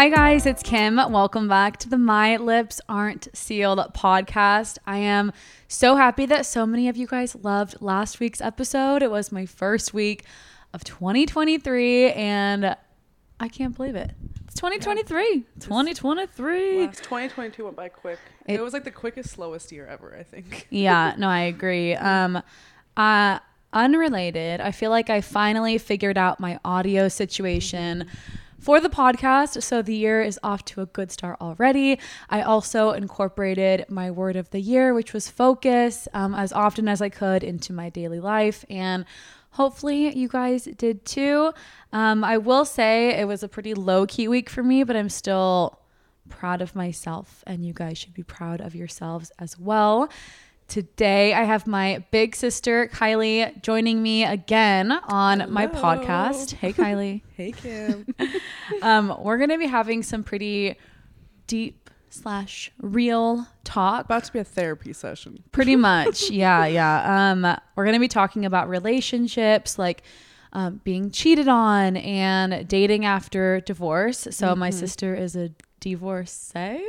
Hi, guys, it's Kim. Welcome back to the My Lips Aren't Sealed podcast. I am so happy that so many of you guys loved last week's episode. It was my first week of 2023, and I can't believe it. It's 2023. 2023. Last 2022 went by quick. It- It, was like the quickest, slowest year ever, I think. yeah, no, I agree. Um, uh, unrelated, I feel like I finally figured out my audio situation for the podcast. So the year is off to a good start already. I also incorporated my word of the year, which was focus, um, as often as I could into my daily life. And hopefully you guys did too. Um, I will say it was a pretty low key week for me, but I'm still proud of myself, and you guys should be proud of yourselves as well. Today, I have my big sister Kylie joining me again on my podcast. Hey, Kylie. Hey, Kim. um, we're gonna be having some pretty deep slash real talk. About to be a therapy session. Pretty much, yeah, yeah. Um, we're gonna be talking about relationships, like um, being cheated on and dating after divorce. So my sister is a divorcee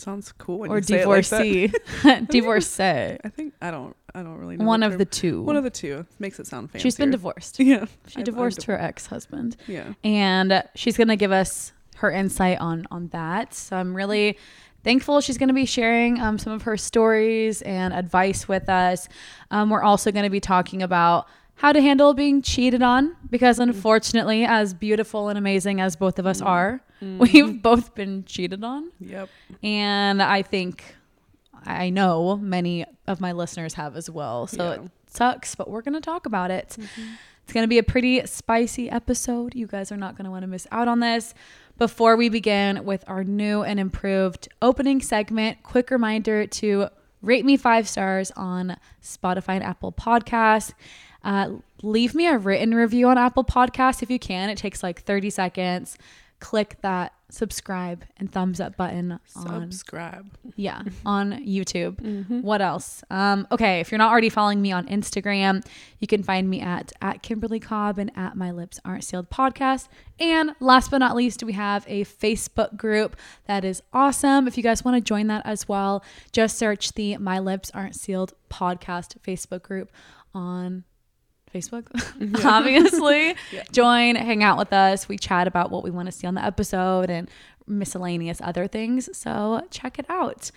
Sounds cool when or you say it like divorcee, divorcee. I think I don't. I don't really know. One of the two. One of the two makes it sound fancy. She's been divorced. Yeah. She I'm- I'm divorced her ex-husband, Yeah. and she's gonna give us her insight on on that. So I'm really thankful she's gonna be sharing um, some of her stories and advice with us. Um, we're also gonna be talking about how to handle being cheated on because unfortunately as beautiful and amazing as both of us mm. are mm. we've both been cheated on. Yep. and i think i know many of my listeners have as well. So Yeah. it sucks but we're going to talk about it. Mm-hmm. It's going to be a pretty spicy episode. You guys are not going to want to miss out on this. Before we begin with our new and improved opening segment quick reminder to rate me five stars on spotify and apple podcasts uh, leave me a written review on apple podcasts if you can it takes like 30 seconds click that subscribe and thumbs up button on Subscribe. yeah, on YouTube. What else? Um, okay, if you're not already following me on Instagram, you can find me at at Kimberly Cobb and at My Lips Aren't Sealed podcast. And last but not least, we have a Facebook group that is awesome. If you guys want to join that as well, just search the My Lips Aren't Sealed podcast Facebook group on Facebook, obviously. Join, hang out with us. We chat about what we want to see on the episode and miscellaneous other things. So check it out.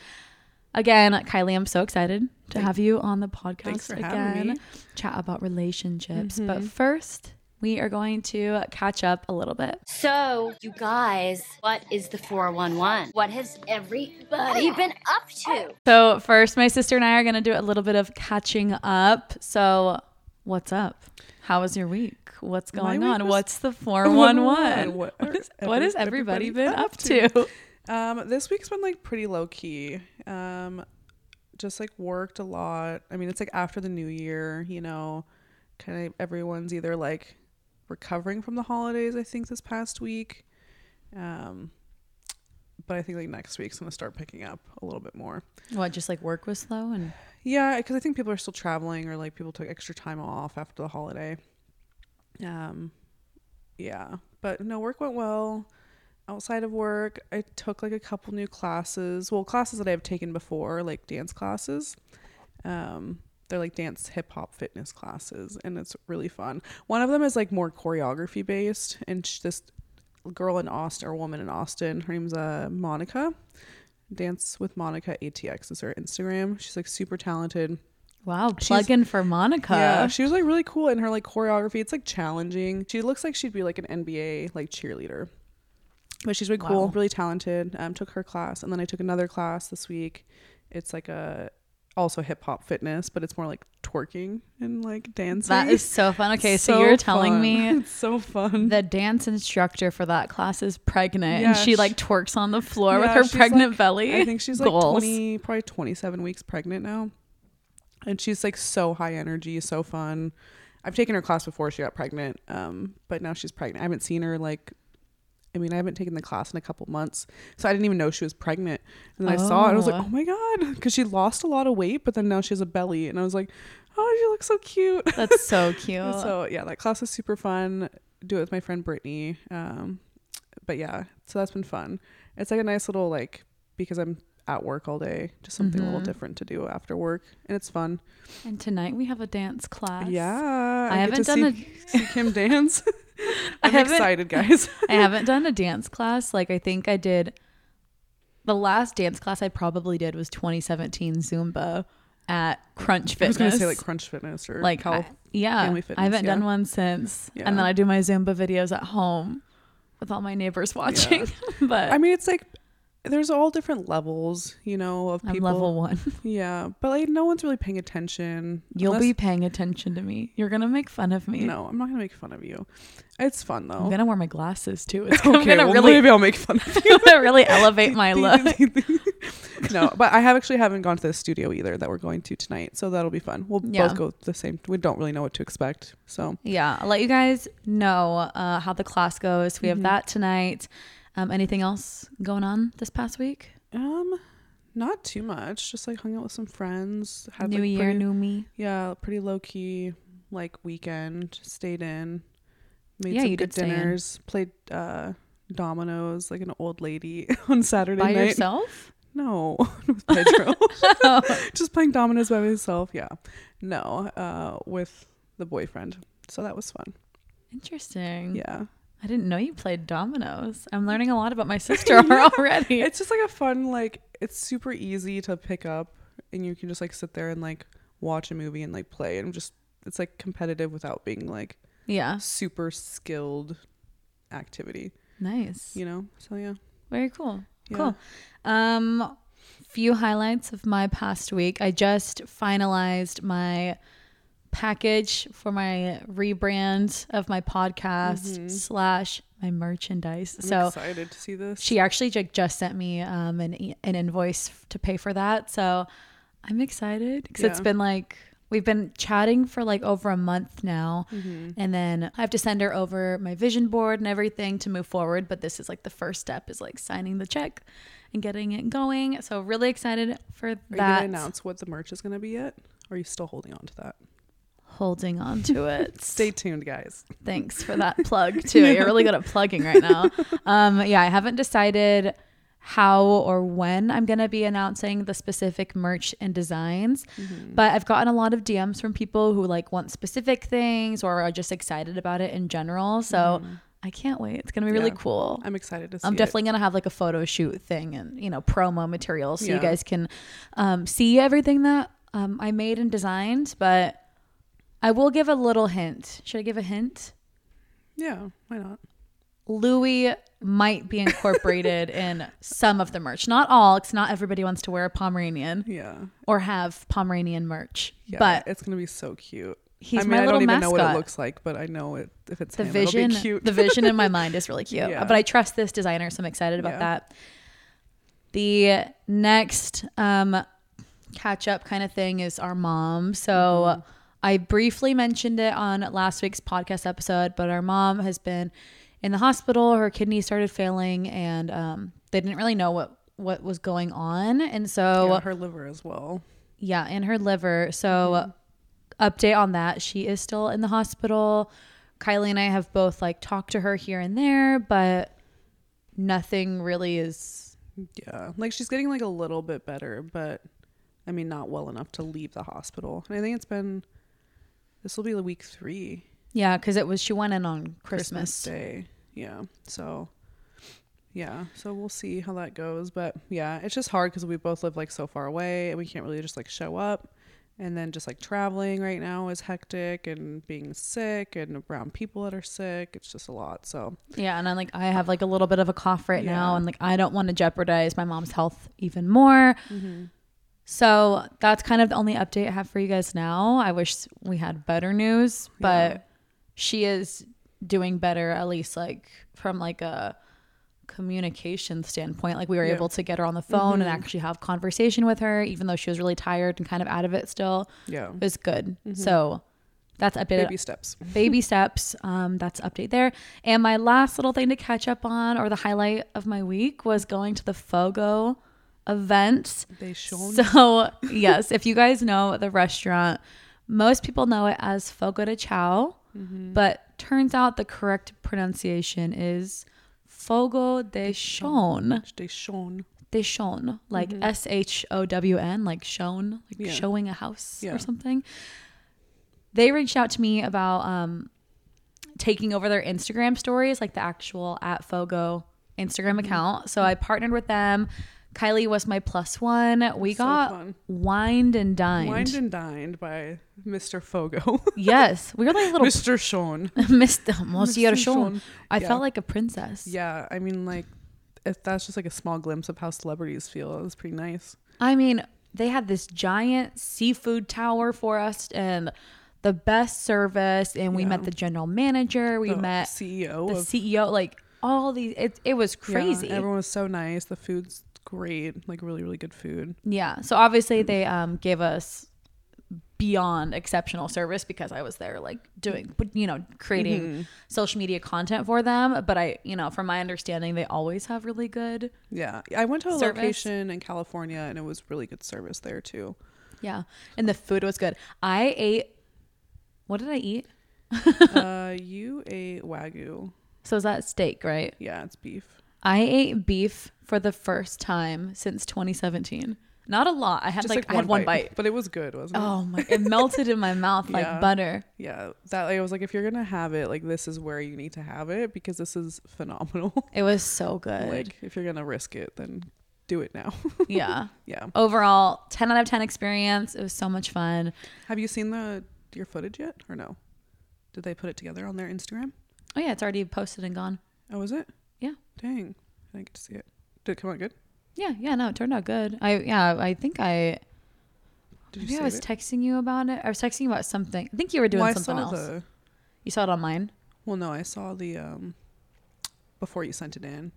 Again, Kylie, I'm so excited to have you on the podcast for again. me. Chat about relationships. But mm-hmm. first, we are going to catch up a little bit. So, you guys, what is the 411? What has everybody been up to? So, first, my sister and I are going to do a little bit of catching up. So, what's up? How was your week? What's going week on? was- What's the 411? What What what has everybody been up up to? Um, this week's been like pretty low key. Um, just like worked a lot. I mean, it's like after the new year, you know, kind of everyone's either like recovering from the holidays. I think this past week. Um, but I think like next week's gonna start picking up a little bit more. What, just like work was slow? And Yeah, because I think people are still traveling or like people took extra time off after the holiday. Um, yeah, but no, work went well. Outside of work, I took like a couple new classes. Well, classes that I've taken before, like dance classes. Um, they're like dance hip hop fitness classes, and it's really fun. One of them is like more choreography based, and sh- this girl in Austin or woman in Austin, her name's uh Monica. Dance with Monica ATX is her Instagram. She's like super talented. wow, She's- plug in for Monica. Yeah, she was like really cool in her like choreography. It's like challenging. She looks like she'd be like an NBA like cheerleader. But she's really cool, Wow. really talented. Um, took her class, and then I took another class this week. It's like a also hip hop fitness, but it's more like twerking and like dancing. that is so fun. Okay, so, you're telling fun. me it's so fun. the dance instructor for that class is pregnant Yeah, and she she- like twerks on the floor with her pregnant like- belly. I think she's like 20, probably 27 weeks pregnant now. And she's like so high energy, so fun. I've taken her class before she got pregnant, um, but now she's pregnant. I haven't seen her like I mean, I haven't taken the class in a couple months, so I didn't even know she was pregnant. And then I saw it, and I was like, Oh. "Oh my god!" Because she lost a lot of weight, but then now she has a belly, and I was like, "Oh, she looks so cute." That's so cute. so yeah, that class was super fun. Do it with my friend Brittany. Um, but yeah, so that's been fun. It's like a nice little like because I'm at work all day, just something a little Mhm. different to do after work, and it's fun. And tonight we have a dance class. Yeah, I get haven't done see, see Kim dance. I'm excited, guys. I haven't done a dance class. Like I think I did the last dance class I probably did was 2017 Zumba at Crunch Fitness. I Fitness. was gonna say like Crunch Fitness or like Cal- I- yeah, Family I haven't done one since. Yeah. And then I do my Zumba videos at home with all my neighbors watching. but I mean, it's like there's all different levels, you know, of people. I'm level one. Yeah, but like no one's really paying attention. You'll unless- be paying attention to me. You're gonna make fun of me. No, I'm not gonna make fun of you. It's fun though. I'm gonna wear my glasses too. It's okay, gonna well, really, maybe I'll make fun of you. gonna really elevate my look. no, but I have actually haven't gone to the studio either that we're going to tonight, so that'll be fun. We'll Yeah. both go the same. We don't really know what to expect, so Yeah, I'll let you guys know uh, how the class goes. We have Mm-hmm. that tonight. Um, anything else going on this past week? um, not too much. Just like hung out with some friends. Had new like, year, pretty, new me. yeah, pretty low key like weekend. Stayed in, made Yeah, some you good did dinners. Played uh dominoes like an old lady on Saturday By night. yourself? No, with Pedro. Just playing dominoes by myself. Yeah. No, uh, with the boyfriend. So that was fun. Interesting. Yeah. I didn't know you played dominoes. I'm learning a lot about my sister already. It's just like a fun, like, it's super easy to pick up and you can just like sit there and like watch a movie and like play and just, it's like competitive without being like yeah, super skilled activity, nice. you know? So yeah. Very cool. Yeah. Cool. Um, few highlights of my past week. I just finalized my package for my rebrand of my podcast slash my merchandise. I'm so excited to see this. she actually ju- just sent me um, an, an invoice to pay for that. So I'm excited because it's been like, we've been chatting for like over a month now. Mm-hmm. And then I have to send her over my vision board and everything to move forward. But this is like the first step is like signing the check and getting it going. So really excited for Are you that. going to announce what the merch is going to be yet? Or are you still holding on to that? Holding on to it. Stay tuned, guys. Thanks for that plug too. You're really good at plugging right now. Um, yeah, I haven't decided how or when I'm gonna be announcing the specific merch and designs, but I've gotten a lot of DMs from people who like want specific things or are just excited about it in general. So I can't wait. It's gonna be really Yeah. cool. I'm excited to see I'm it. definitely gonna have like a photo shoot thing and you know promo material so you guys can um, see everything that um, I made and designed. But I will give a little hint. Should I give a hint? Yeah, why not? Louis might be incorporated in some of the merch. Not all, because not everybody wants to wear a Pomeranian Yeah. or have Pomeranian merch. Yeah, but it's gonna be so cute. he's I mean, my I little don't even know what mascot. it looks like, but I know it if it's the him, vision, it'll be cute. the vision in my mind is really cute. Yeah. But I trust this designer, so I'm excited about Yeah. that. The next um, catch up kind of thing is our mom. So Mm-hmm. I briefly mentioned it on last week's podcast episode, but our mom has been in the hospital. Her kidney started failing, and um, they didn't really know what what was going on, and so yeah, her liver as well. yeah, and her liver. So, update on that. She is still in the hospital. Kylie and I have both like talked to her here and there, but nothing really is. Yeah, like she's getting like a little bit better, but I mean, not well enough to leave the hospital. And I think it's been this will be the week three, Yeah, because it was she went in on Christmas. Day. Yeah, so yeah, so we'll see how that goes. But yeah, it's just hard because we both live like so far away, and we can't really just like show up. And then just like traveling right now is hectic, and being sick and around people that are sick, it's just a lot. So Yeah, and I'm like I have like a little bit of a cough right now, and like I don't want to jeopardize my mom's health even more. Mm-hmm. So that's kind of the only update I have for you guys now. I wish we had better news, but Yeah. she is doing better at least like from like a communication standpoint. Like we were Yeah. able to get her on the phone and actually have conversation with her, even though she was really tired and kind of out of it still. yeah, It was good. So that's updated baby steps. baby steps. Um, that's update there. And my last little thing to catch up on, or the highlight of my week, was going to the Fogo event. They shown So yes, if you guys know the restaurant, most people know it as Fogo de Chao, Mm-hmm. but turns out the correct pronunciation is Fogo de Shon. Station. De Shon, like S H O W N, like shown, like Mm-hmm. Yeah. showing a house Yeah. or something. They reached out to me about um, taking over their Instagram stories, like the actual at Fogo Instagram Mm-hmm. account. So I partnered with them. Kylie was my plus one. We So got fun. wined and dined. Wined and dined by Mr. Fogo. yes, we were like little Mr. Sean. Mr. Monsieur. Sean. I Yeah. felt like a princess. Yeah, I mean, like, if that's just like a small glimpse of how celebrities feel, it was pretty nice. I mean, they had this giant seafood tower for us and the best service. And we Yeah. met the general manager. We The met CEO the of CEO. Like all these, it, it was crazy. Yeah, everyone was so nice. The food's great, like really, really good food. Yeah. So obviously they um, gave us beyond exceptional service because I was there like doing, you know, creating Mm-hmm. social media content for them. But I, you know, from my understanding, they always have really good. Yeah, I went to a Service. location in California and it was really good service there too. Yeah. And the food was good. I ate, what did I eat? uh, you ate wagyu. So is that steak, right? Yeah, it's beef. I ate beef for the first time since 2017. Not a lot. I had Just like, I had one bite. but it was good, wasn't it? Oh my! It melted in my mouth like Yeah. butter. Yeah, that like, I was like, if you're gonna have it, like this is where you need to have it because this is phenomenal. It was so good. like, if you're gonna risk it, then do it now. yeah. yeah. Overall, 10 out of 10 experience. It was so much fun. Have you seen the your footage yet, or no? Did they put it together on their Instagram? Oh yeah, it's already posted and gone. Oh, is it? Yeah. Dang, I didn't get to see it. Did it come out good? Yeah, yeah. No, it turned out good. I yeah. I think I. Did Maybe you I was it? texting you about it. I was texting you about something. I think you were doing well, something else. the. You saw it on mine. Well, no, I saw the um. Before you sent it in.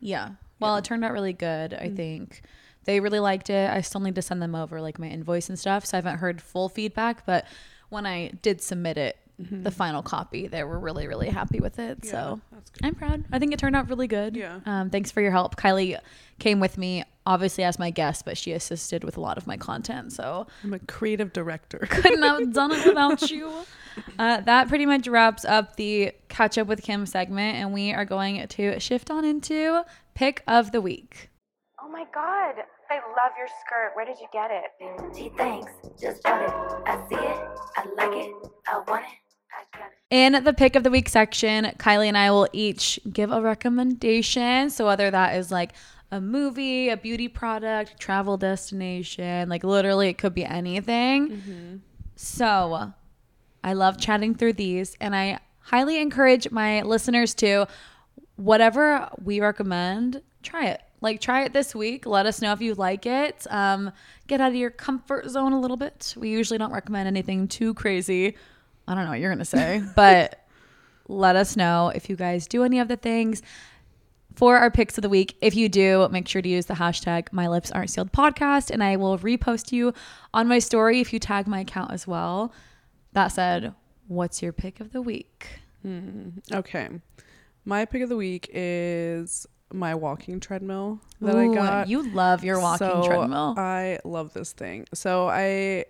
Yeah. Well, Yeah. it turned out really good. I Mm. think they really liked it. I still need to send them over like my invoice and stuff. So I haven't heard full feedback, but when I did submit it, the final copy, they were really, really happy with it. Mm-hmm. Yeah, so that's good. I'm proud. I think it turned out really good. Yeah. Um, thanks for your help. Kylie came with me, obviously as my guest, but she assisted with a lot of my content. So I'm a creative director. couldn't have done it without you. Uh, that pretty much wraps up the catch up with Kim segment, and we are going to shift on into pick of the week. Oh my god, I love your skirt. Where did you get it? Gee, thanks. Just bought it. I see it. I like it. I want it. I got it. In the pick of the week section, Kylie and I will each give a recommendation. So whether that is like a movie, a beauty product, travel destination, like literally it could be anything. So I love chatting through these and I highly encourage my listeners to whatever we recommend, try it. Like try it this week. Let us know if you like it. Um, get out of your comfort zone a little bit. We usually don't recommend anything too crazy. I don't know what you're gonna say, but let us know if you guys do any of the things for our picks of the week. If you do, make sure to use the hashtag My Lips Aren't Sealed podcast, and I will repost you on my story if you tag my account as well. That said, what's your pick of the week? Hmm, okay. My pick of the week is my walking treadmill that I got. You love your walking So, treadmill. I love this thing. So I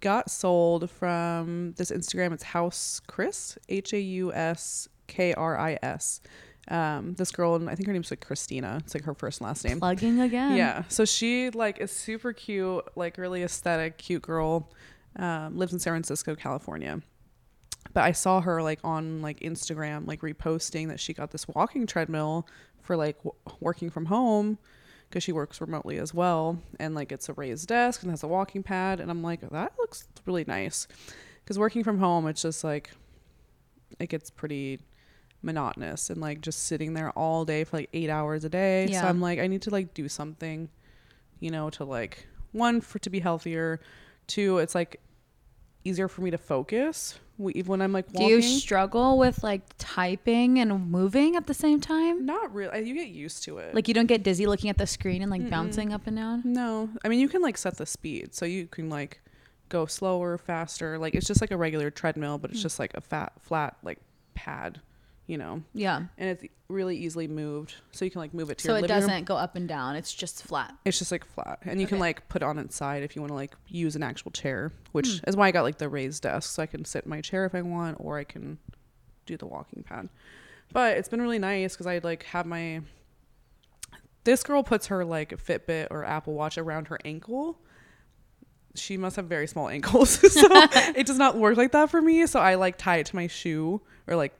got sold from this Instagram. It's Haus Kris, H A U S K R I S. Um, this girl, and I think her name's like Christina. It's like her first and last name. Plugging again. Yeah. So she like is super cute, like really aesthetic, cute girl. Um, lives in San Francisco, California. But I saw her like on like Instagram, like reposting that she got this walking treadmill for like w- working from home because she works remotely as well. And like it's a raised desk and has a walking pad. And I'm like, that looks really nice. Because working from home, it's just like, it gets pretty monotonous and like just sitting there all day for like eight hours a day. Yeah. So I'm like, I need to like do something, you know, to like one for to be healthier. Two, it's like easier for me to focus when I'm like Do you struggle with like typing and moving at the same time? Not really. You get used to it. Like you don't get dizzy looking at the screen and like bouncing up and down? no, I mean you can like set the speed, so you can like go slower, faster. Like it's just like a regular treadmill, Hmm. but it's just like a fat, flat like pad, you know. Yeah. And it's really easily moved, so you can like move it to So your it living doesn't go up and down. It's just flat. It's just like flat, and you can like put it on its side if you want to like use an actual chair, which Hmm. is why I got like the raised desk, so I can sit in my chair if I want, or I can do the walking pad. But it's been really nice because I like have my. This girl puts her like Fitbit or Apple Watch around her ankle. She must have very small ankles, so it does not work like that for me. So I like tie it to my shoe or like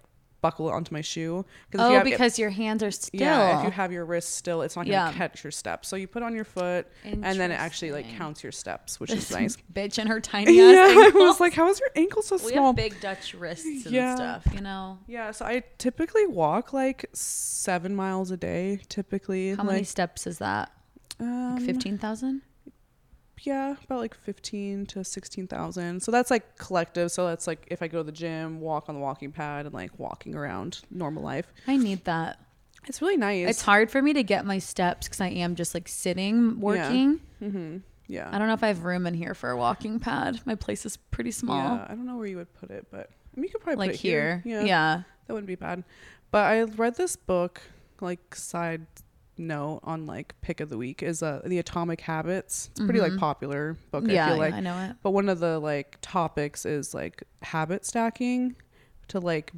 buckle it onto my shoe. Oh, you have- because your hands are still. yeah, if you have your wrist still, it's not gonna Yeah. catch your steps. So you put it on your foot, and then it actually like counts your steps, which is nice. bitch and her tiny ass yeah, I was like, how is your ankle so we small? have big Dutch wrists and Yeah. stuff, you know. Yeah, so I typically walk like seven miles a day. Typically, How many steps is that? um, Like fifteen thousand. Yeah, about like fifteen to sixteen thousand. So that's like collective. So that's like if I go to the gym, walk on the walking pad, and like walking around normal life. I need that. It's really nice. It's hard for me to get my steps because I am just like sitting working. Mm-hmm. Yeah. I don't know if I have room in here for a walking pad. My place is pretty small. Yeah, I don't know where you would put it, but I mean, you could probably like put it here. here. Yeah. that wouldn't be bad. But I read this book, like side note on like pick of the week is uh the Atomic Habits. It's a pretty like popular book. Mm-hmm. Yeah, I feel yeah, like. I know it. But one of the like topics is like habit stacking to like,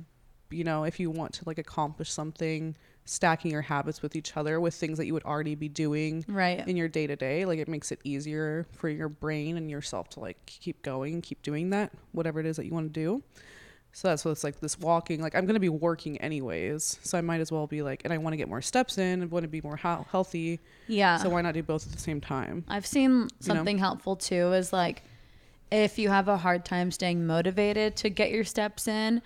you know, if you want to like accomplish something, stacking your habits with each other with things that you would already be doing Right. in your day to day. Like it makes it easier for your brain and yourself to like keep going keep doing that, whatever it is that you want to do. So that's what it's like this walking. Like I'm going to be working anyways. So I might as well be like, and I want to get more steps in and want to be more hea- healthy. Yeah. So why not do both at the same time? I've seen something helpful too is like if you have a hard time staying motivated to get your steps in,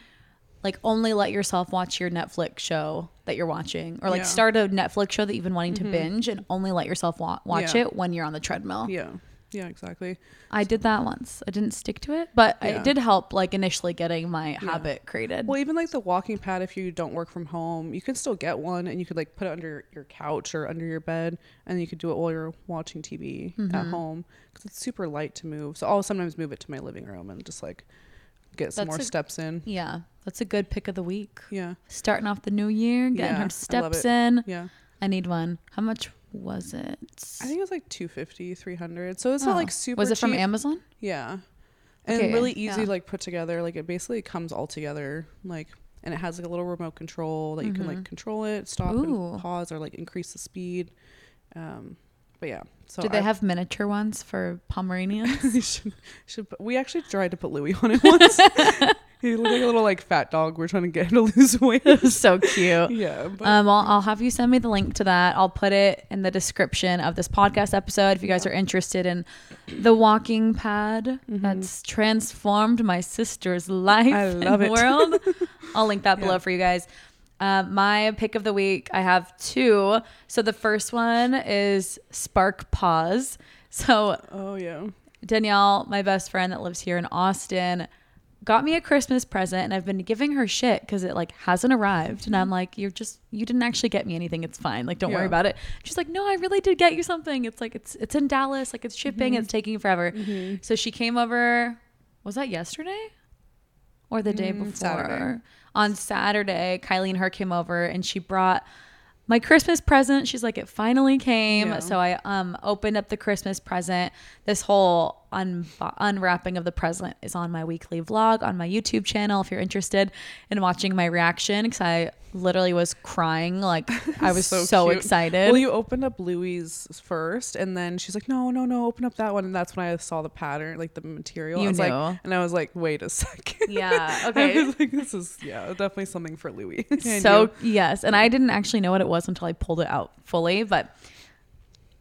like only let yourself watch your Netflix show that you're watching or like Yeah. start a Netflix show that you've been wanting to mm-hmm. binge and only let yourself wa- watch Yeah. it when you're on the treadmill. Yeah. Yeah, exactly. I did that once. I didn't stick to it, but Yeah. it did help like initially getting my habit created. Well, even like the walking pad, if you don't work from home, you can still get one and you could like put it under your couch or under your bed and you could do it while you're watching TV Mm-hmm. at home because it's super light to move. So I'll sometimes move it to my living room and just like get some That's more a- steps in. yeah, that's a good pick of the week. Yeah. Starting off the new year, getting Yeah, her steps in. Yeah. I need one. How much was it? I think it was like 250, 300. So it's not Oh. like super Was it from. Amazon? Yeah. And Okay, really easy yeah. to like put together. Like it basically comes all together. Like and it has like a little remote control that you can like control it, stop Mm-hmm. Ooh. and pause or like increase the speed. Um but yeah. So Do they I- have miniature ones for Pomeranians? should, should we actually tried to put Louis on it once. he looked like a little like fat dog. We're trying to get him to lose weight. so cute. yeah. But Um, well, I'll have you send me the link to that. I'll put it in the description of this podcast episode if you guys are interested in the walking pad that's transformed my sister's life Mm-hmm. I love and it. world. I'll link that below Yeah. for you guys. Uh, my pick of the week, I have two. So the first one is Spark Paws. So oh yeah. Danielle, my best friend that lives here in Austin, got me a Christmas present and I've been giving her shit because it like hasn't arrived. And I'm like, you're just you didn't actually get me anything. It's fine. Like, don't worry about it. She's like, no, I really did get you something. It's like it's it's in Dallas, like it's shipping, Mm-hmm. it's taking forever. So she came over, was that yesterday? Or the day before? Mm, Saturday. On Saturday, Kylie and her came over and she brought my Christmas present. She's like, it finally came. Yeah. So I um opened up the Christmas present. This whole un- unwrapping of the present is on my weekly vlog on my YouTube channel if you're interested in watching my reaction because I literally was crying like I was so, cute. excited. Well, you opened up Louis first, and then she's like, "No, no, no, open up that one." And that's when I saw the pattern, like the material. You I was knew. like, and I was like, "Wait a second. Yeah, Okay. I was like, "This is yeah, definitely something for Louis." So you. yes and i didn't actually know what it was until i pulled it out fully but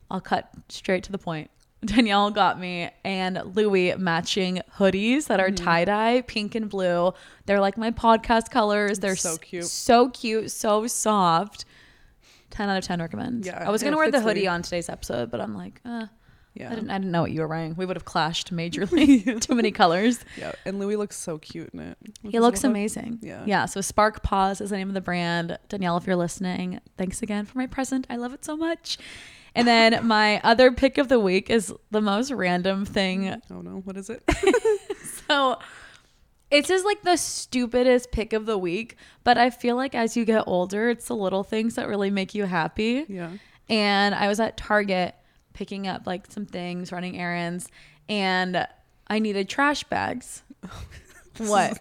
i'll cut straight to the point danielle got me and louis matching hoodies that are Mm-hmm. tie-dye pink and blue they're like my podcast colors they're So cute. so cute so soft 10 out of 10 recommend Yeah, i was gonna wear the hoodie Louis. on today's episode but i'm like uh, yeah, I, didn't, I didn't know what you were wearing we would have clashed majorly too many colors yeah, and Louis looks so cute in it. he looks amazing. Yeah. Yeah. So Spark Paws is the name of the brand. Danielle, if you're listening, thanks again for my present. I love it so much. And then my other pick of the week is the most random thing. Oh no, what is it? So it's just like the stupidest pick of the week. But I feel like as you get older, it's the little things that really make you happy. yeah, And I was at Target picking up like some things, running errands, and I needed trash bags. what?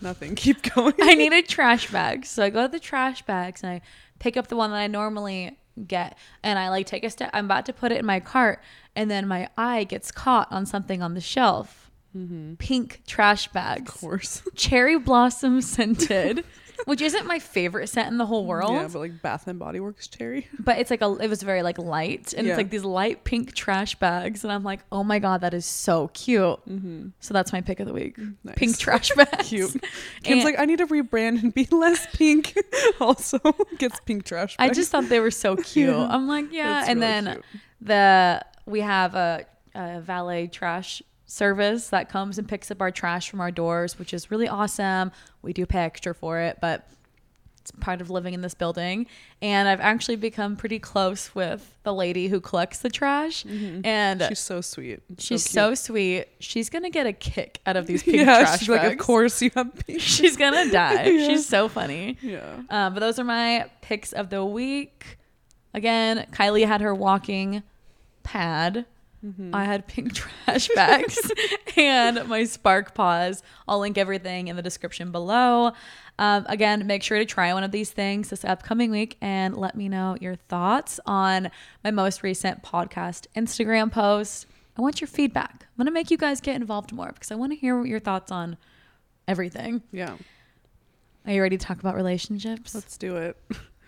Nothing. Keep going. I needed trash bags. So I go to the trash bags and I pick up the one that I normally get and I like take a step. I'm about to put it in my cart and then my eye gets caught on something on the shelf. Mm-hmm. Pink trash bags. Of course. Cherry blossom scented, which isn't my favorite scent in the whole world. Yeah, but like Bath and Body Works cherry. but it's like a it was very like light and Yeah. it's like these light pink trash bags and i'm like oh my god that is so cute mm-hmm. so that's my pick of the week Nice. pink trash bags Cute. Kim's like, I need to rebrand and be less pink. also gets pink trash. i just thought they were so cute Yeah. i'm like yeah That's and really then cute. the we have a, a valet trash service that comes and picks up our trash from our doors which is really awesome we do pay extra for it but it's part of living in this building and i've actually become pretty close with the lady who collects the trash and Mm-hmm. she's so sweet. She's cute. so sweet. She's gonna get a kick out of these pink yeah. trash She's bags. like, of course you have pink. She's gonna die. Yeah. She's so funny. yeah. Um, but those are my picks of the week. Again, Kylie had her walking pad. Mm-hmm. I had pink trash bags and my spark paws. I'll link everything in the description below. Um, again, make sure to try one of these things this upcoming week and let me know your thoughts on my most recent podcast Instagram post. I want your feedback. I'm going to make you guys get involved more because I want to hear your thoughts on everything. Yeah. Are you ready to talk about relationships? Let's do it.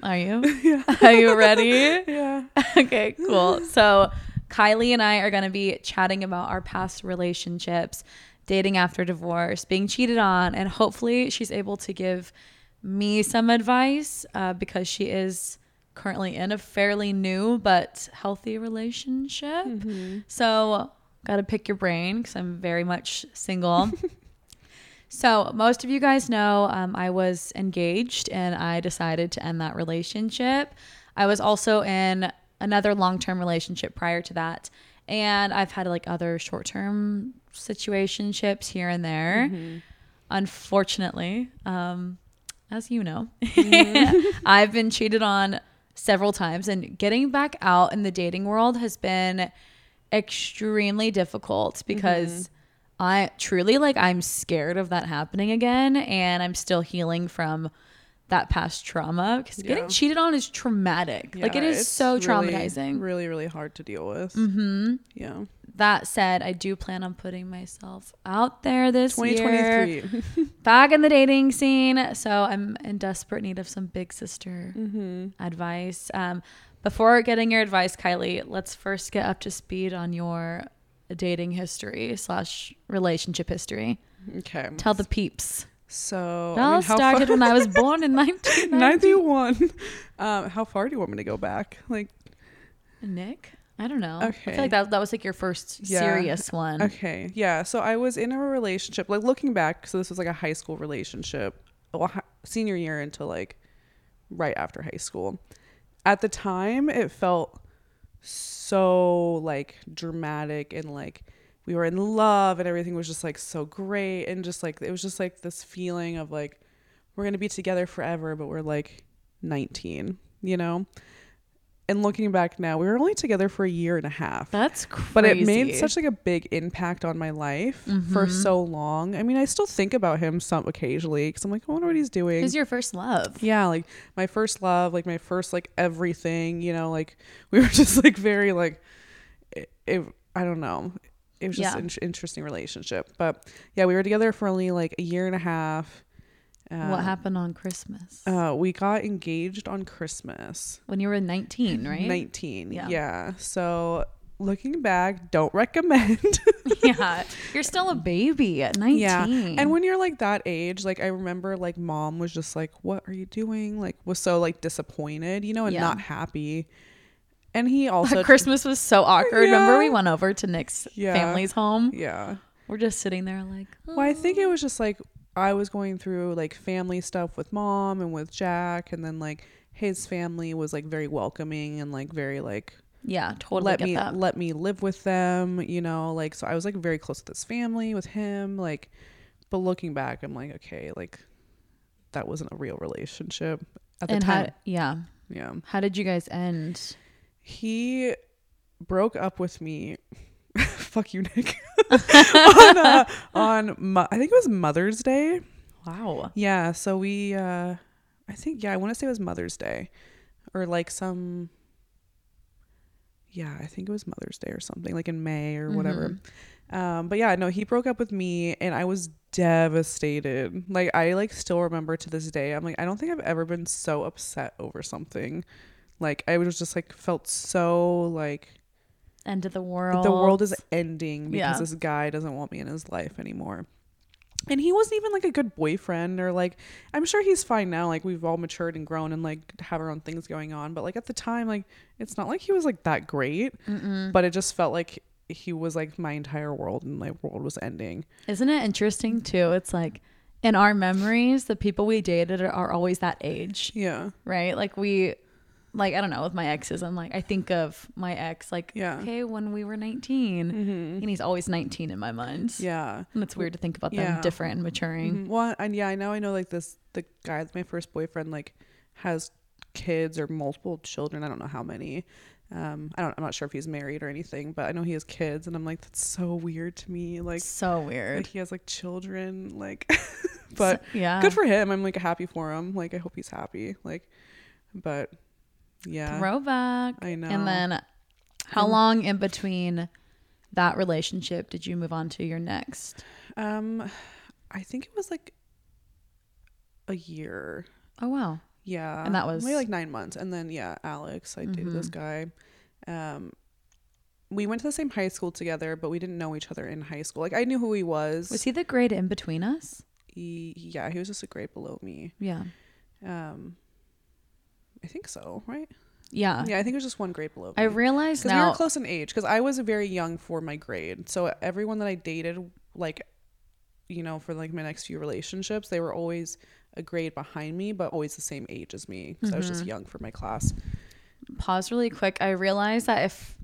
Are you? yeah. Are you ready? Yeah. okay, cool. So, Kylie and I are going to be chatting about our past relationships, dating after divorce, being cheated on, and hopefully she's able to give me some advice uh, because she is currently in a fairly new but healthy relationship. So, got to pick your brain because I'm very much single. So, most of you guys know um, I was engaged and I decided to end that relationship. I was also in another long term relationship prior to that. And I've had like other short term situationships here and there. Mm-hmm. Unfortunately, um, as you know, mm-hmm. I've been cheated on several times, and getting back out in the dating world has been extremely difficult because mm-hmm. I truly like I'm scared of that happening again, and I'm still healing from that past trauma because getting cheated on is traumatic. like Yeah, is so traumatizing. Really, really hard to deal with. Mm-hmm. Yeah. that said, I do plan on putting myself out there this year. 2023. back in the dating scene. So I'm in desperate need of some big sister Mm-hmm. advice. Um, before getting your advice, Kylie, let's first get up to speed on your dating history slash relationship history. okay. Tell the peeps. So It I all mean, how started when I was born in 1991. Um, how far do you want me to go back? Like, Nick? I don't know. Okay. I feel like that, that was like your first Yeah. serious one. okay, yeah. So I was in a relationship. Like looking back, so this was like a high school relationship, well, senior year until like right after high school. At the time, it felt so like dramatic and like we were in love and everything was just like so great and just like it was just like this feeling of like we're gonna be together forever, but we're like 19, you know. And looking back now, we were only together for a year and a half That's crazy. but it made such like a big impact on my life for Mm-hmm. so long. I mean, I still think about him some occasionally because I'm like, I wonder what he's doing. Who's your first love? yeah, like my first love, like my first like everything. You know, like we were just like very like, it. it I don't know. It was just Yeah. an interesting relationship. But yeah, we were together for only like a year and a half. Uh, what happened on Christmas? Uh, we got engaged on Christmas. when you were 19, right? 19. Yeah. yeah. So looking back, don't recommend. yeah. You're still a baby at 19. Yeah. And when you're like that age, like I remember like mom was just like, What are you doing? Like was so like disappointed, you know, and Yeah. not happy. And he also Christmas was so awkward. Remember we went over to Nick's Yeah. family's home? Yeah. We're just sitting there like, Well, I think it oh. was just like I was going through like family stuff with mom and with Jack and then like his family was like very welcoming and like very like yeah, totally let me that. let me live with them, you know, like so I was like very close with his family, with him, like but looking back I'm like, okay, like that wasn't a real relationship at the and time. how, yeah. yeah. How did you guys end? He broke up with me. Fuck you, Nick. on uh, on Mo- I think it was Mother's Day. Wow. Yeah, so we uh I think yeah, I want to say it was Mother's Day or like some yeah, I think it was Mother's Day or something like in May or whatever. Um but yeah, no, he broke up with me and I was devastated. Like I like still remember to this day. I'm like I don't think I've ever been so upset over something. Like I was just like felt so like End of the world. the world is ending because Yeah. this guy doesn't want me in his life anymore. And he wasn't even like a good boyfriend or like I'm sure he's fine now. Like we've all matured and grown and like have our own things going on. But like at the time, like it's not like he was like that great. But it just felt like he was like my entire world and my world was ending. Isn't it interesting too? It's like in our memories, the people we dated are always that age, Yeah. right? Like we, like I don't know, with my exes, I'm like I think of my ex like, Yeah. okay, when we were 19, and he's always 19 in my mind. Yeah. and it's weird to think about them Yeah. different and maturing. Mhm. Well, and yeah, I know. I know. Like this, the guy, my first boyfriend, like has kids or multiple children. I don't know how many. Um, I don't. I'm not sure if he's married or anything, but I know he has kids, and I'm like, that's so weird to me. Like, so like weird. he has like children. Like, but yeah, good for him. I'm like happy for him. Like, I hope he's happy. Like, but yeah, throwback. I know. And then, how long in between that relationship did you move on to your next? um, I think it was like a year. Oh wow, Yeah. And that was- maybe like nine months. And then yeah, Alex, I dated this guy. Um we went to the same high school together, but we didn't know each other in high school. Like I knew who he was. was he the grade in between us? He, yeah, he was just a grade below me. Yeah, Um I think so, right? yeah. Yeah, I think it was just one grade below me. I realize because we now. were close in age. Because I was very young for my grade, so everyone that I dated, like, you know, for like my next few relationships, they were always a grade behind me, but always the same age as me. Because I was Mm-hmm. just young for my class. pause really quick. I realize that if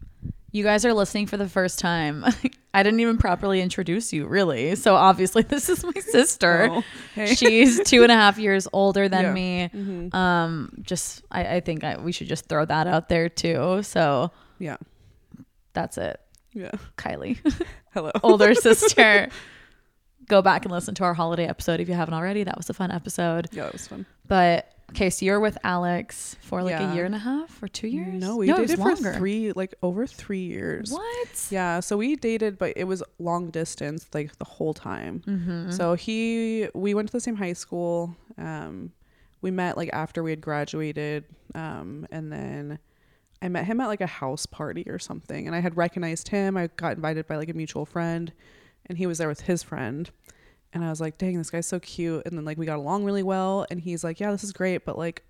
you guys are listening for the first time, I didn't even properly introduce you, really. So obviously, this is my sister. Oh, hey. She's two and a half years older than Yeah. me. Mm-hmm. Um, just I, I think I, we should just throw that out there too. So Yeah, that's it, yeah. Kylie, Hello. older sister. Go back and listen to our holiday episode if you haven't already. That was a fun episode. Yeah, that was fun. But okay, so you're with Alex for like Yeah. a year and a half or two years? No, we it dated for longer. three, like over three years. What? Yeah, so we dated, but it was long distance, like the whole time. Mm-hmm. So he, we went to the same high school. Um, we met like after we had graduated, um, and then I met him at like a house party or something, and I had recognized him. I got invited by like a mutual friend, and he was there with his friend. And I was like, dang, this guy's so cute. And then like we got along really well. And he's like, yeah, this is great, but like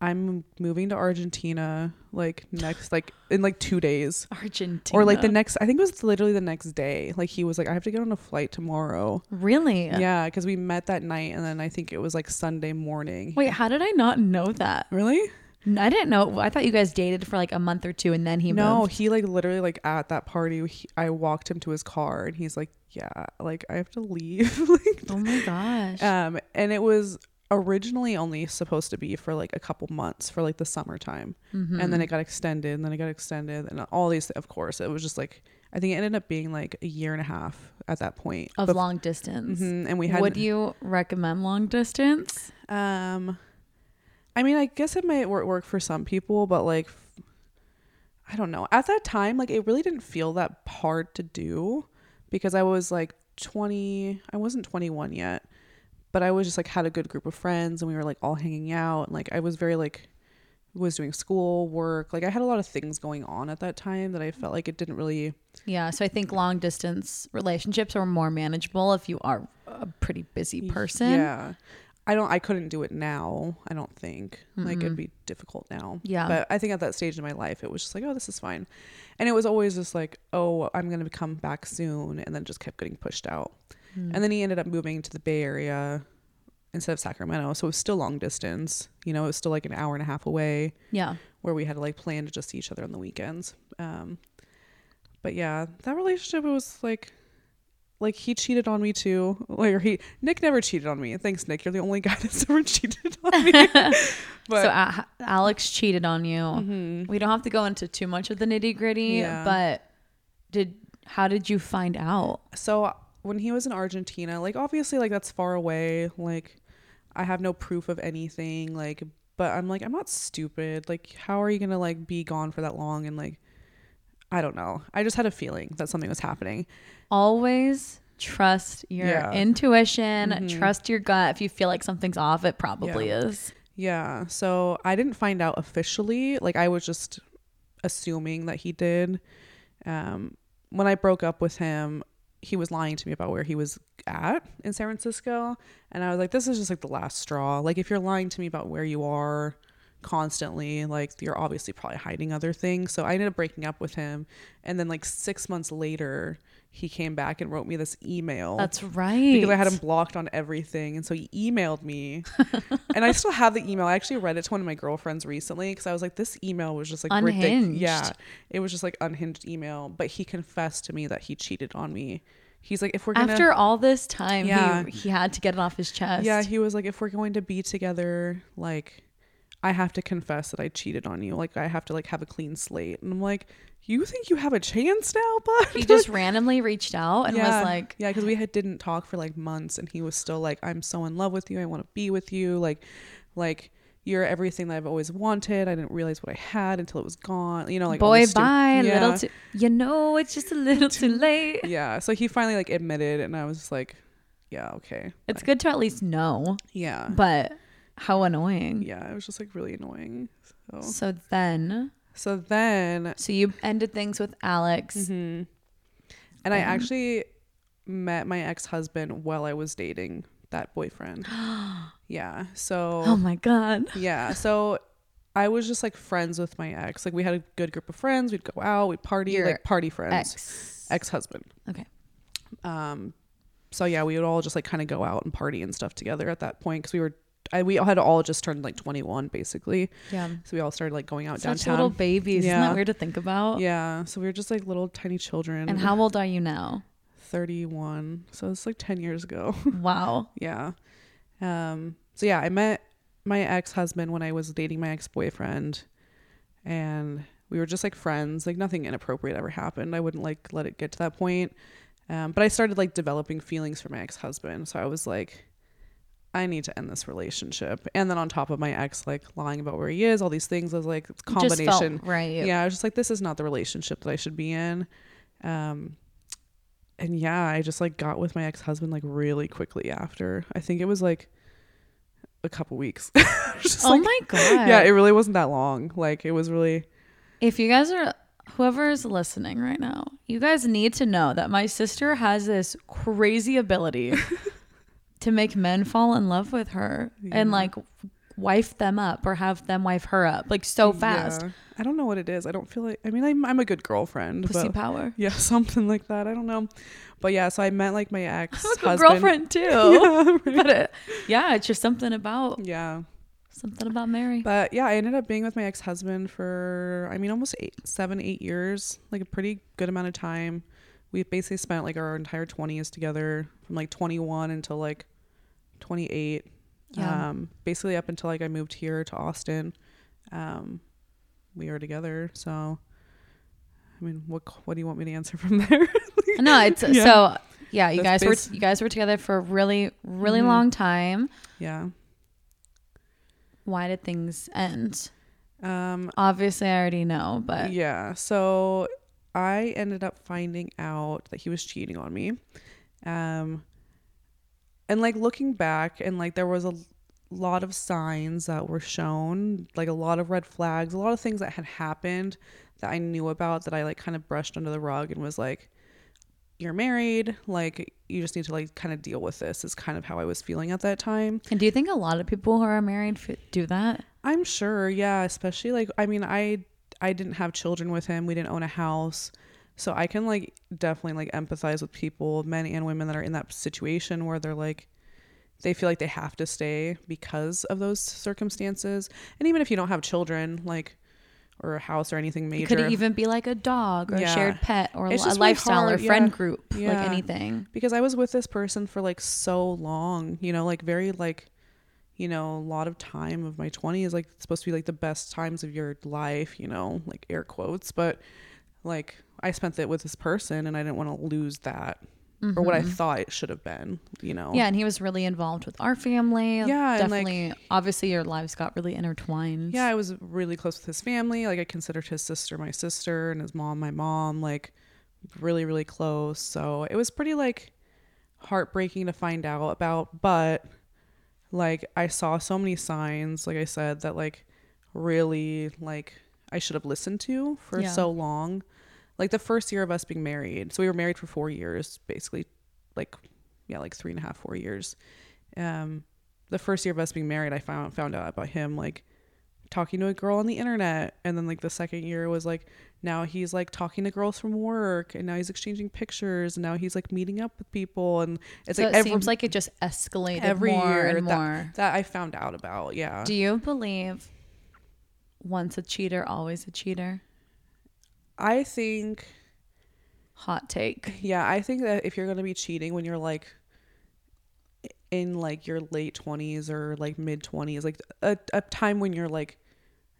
I'm moving to Argentina like next like in like two days. Argentina. Or like the next I think it was literally the next day. Like he was like, I have to get on a flight tomorrow. Really? Yeah, because we met that night and then I think it was like Sunday morning. Wait, how did I not know that? Really? I didn't know. I thought you guys dated for like a month or two and then he no, moved. he like literally like at that party he, I walked him to his car and he's like, Yeah, like I have to leave. like Oh my gosh. um and it was originally only supposed to be for like a couple months for like the summertime Mm-hmm. and then it got extended and then it got extended and all these of course it was just like i think it ended up being like a year and a half at that point of Bef- long distance. Mhm, and we had Would you recommend long distance? um i mean i guess it might work, for some people but like I don't know at that time like it really didn't feel that hard to do because i was like 20 i wasn't 21 yet but i was just like had a good group of friends and we were like all hanging out and like i was very like was doing school work like i had a lot of things going on at that time that i felt like it didn't really Yeah, so I think long distance relationships are more manageable if you are a pretty busy person. Yeah. I don't I couldn't do it now, I don't think. Like it'd be difficult now. Yeah. But I think at that stage in my life it was just like, oh, this is fine. And it was always just like, oh, I'm going to come back soon and then just kept getting pushed out. And then he ended up moving to the Bay Area instead of Sacramento, so it was still long distance. You know, it was still like an hour and a half away Yeah. where we had to like plan to just see each other on the weekends. Um, but yeah, that relationship it was like, like he cheated on me too. Like or he Nick never cheated on me. Thanks, Nick. You're the only guy that's ever cheated on me. but so A- Alex cheated on you. Mm-hmm. We don't have to go into too much of the nitty gritty, Yeah. but did how did you find out? so when he was in Argentina, like obviously like that's far away. Like I have no proof of anything. Like, but I'm like I'm not stupid. Like, how are you gonna like be gone for that long and like I don't know. I just had a feeling that something was happening. Always trust your Yeah. intuition, Mhm. trust your gut. If you feel like something's off, it probably Yeah. is. Yeah. So I didn't find out officially. Like I was just assuming that he did. Um, when I broke up with him, he was lying to me about where he was at in San Francisco, and I was like, "This is just like the last straw. Like if you're lying to me about where you are constantly, like you're obviously probably hiding other things." So I ended up breaking up with him, and then like six months later, he came back and wrote me this email That's right. because I had him blocked on everything. And so he emailed me. and I still have the email. I actually read it to one of my girlfriends recently because I was like, this email was just like ridic- Unhinged. Yeah. It was just like unhinged email. But he confessed to me that he cheated on me. He's like, if we're gonna After all this time, Yeah. he, he had to get it off his chest. Yeah, he was like, if we're going to be together, like I have to confess that I cheated on you. Like I have to like have a clean slate. And I'm like, you think you have a chance now, bud? he just randomly reached out and was like, yeah because we had didn't talk for like months and he was still like i'm so in love with you i want to be with you like like you're everything that i've always wanted i didn't realize what i had until it was gone you know like boy, stu- bye. Yeah. little too, you know, it's just a little too late. yeah so he finally like admitted and i was just like yeah okay It's good to at least know, yeah but how annoying. yeah it was just like really annoying so So then, so then so you ended things with Alex. Mm-hmm. and i actually met my ex-husband while i was dating that boyfriend yeah so Oh my god. Yeah. So I was just like friends with my ex. Like we had a good group of friends. We'd go out, we'd party, Your like party friends. Ex. Ex husband. Okay. Um so yeah, we would all just like kind of go out and party and stuff together at that point because we were I, we had all just turned like 21 basically. Yeah. So we all started like going out Such downtown. little babies. Isn't that weird to think about? yeah. So we were just like little tiny children. And how old are you now? 31. So it's like 10 years ago. Wow. Yeah. Um, so yeah, I met my ex husband when I was dating my ex boyfriend, and we were just like friends. Like nothing inappropriate ever happened. I wouldn't like let it get to that point. Um, but I started like developing feelings for my ex husband. So I was like, I need to end this relationship. And then on top of my ex like lying about where he is, all these things, I was like, Just felt combination. right. Yeah, I was just like, this is not the relationship that I should be in. Um, and yeah, I just like got with my ex husband like really quickly after. I think it was like a couple weeks. Oh like- my god. Yeah, it really wasn't that long. Like it was really if you guys are whoever is listening right now, you guys need to know that my sister has this crazy ability to make men fall in love with her and like wife them up or have them wife her up like so fast. Yeah. I don't know what it is. I don't feel like. I mean, I'm I'm a good girlfriend. Pussy but power. yeah, something like that. I don't know. But yeah, so I met like my ex I'm a good husband. girlfriend too. Yeah, right. But it, yeah, it's just something about yeah. something about Mary. But yeah, I ended up being with my ex husband for I mean almost eight, seven, eight years, like a pretty good amount of time. We basically spent like our entire twenties together, from like twenty one until like twenty eight. Yeah. Um, basically up until like I moved here to Austin. Um, we were together. So, I mean, what what do you want me to answer from there? no, it's Yeah. so yeah, you That's guys were you guys were together for a really really Mhm. long time. yeah. Why did things end? Um, Obviously, I already know, but yeah so i ended up finding out that he was cheating on me um and like looking back and like there was a lot of signs that were shown like a lot of red flags a lot of things that had happened that i knew about that i like kind of brushed under the rug and was like you're married like you just need to like kind of deal with this is kind of how i was feeling at that time And do you think a lot of people who are married f- do that? I'm sure, yeah, especially like I mean, I I didn't have children with him. We didn't own a house. So I can like definitely like empathize with people, men and women that are in that situation where they're like they feel like they have to stay because of those circumstances. And even if you don't have children, like or a house or anything It major. could even be like a dog or Yeah. a shared pet or a lifestyle or hard, friend yeah. group, like anything. because I was with this person for like so long, you know, like very like you know, a lot of time of my 20s like supposed to be like the best times of your life, you know, like air quotes, but like I spent it with this person and I didn't want to lose that or what I thought it should have been. You know. Mm-hmm. Yeah, and he was really involved with our family. Yeah, and, like- definitely. obviously, your lives got really intertwined. Yeah, I was really close with his family. Like I considered his sister my sister and his mom my mom. Like really, really close. So it was pretty like heartbreaking to find out about. But like I saw so many signs, like I said, that like really like I should have listened to for Yeah. so long. Like the first year of us being married. So we were married for four years, basically like yeah, like three and a half, four years. Um the first year of us being married I found found out about him like talking to a girl on the internet and then like the second year was like now he's like talking to girls from work and now he's exchanging pictures and now he's like meeting up with people and it's so like it every, seems like it just escalated every more year and that, more. that I found out about yeah Do you believe once a cheater, always a cheater? I think Hot take. yeah I think that if you're gonna be cheating when you're like in like your late 20s or like mid 20s like a, a time when you're like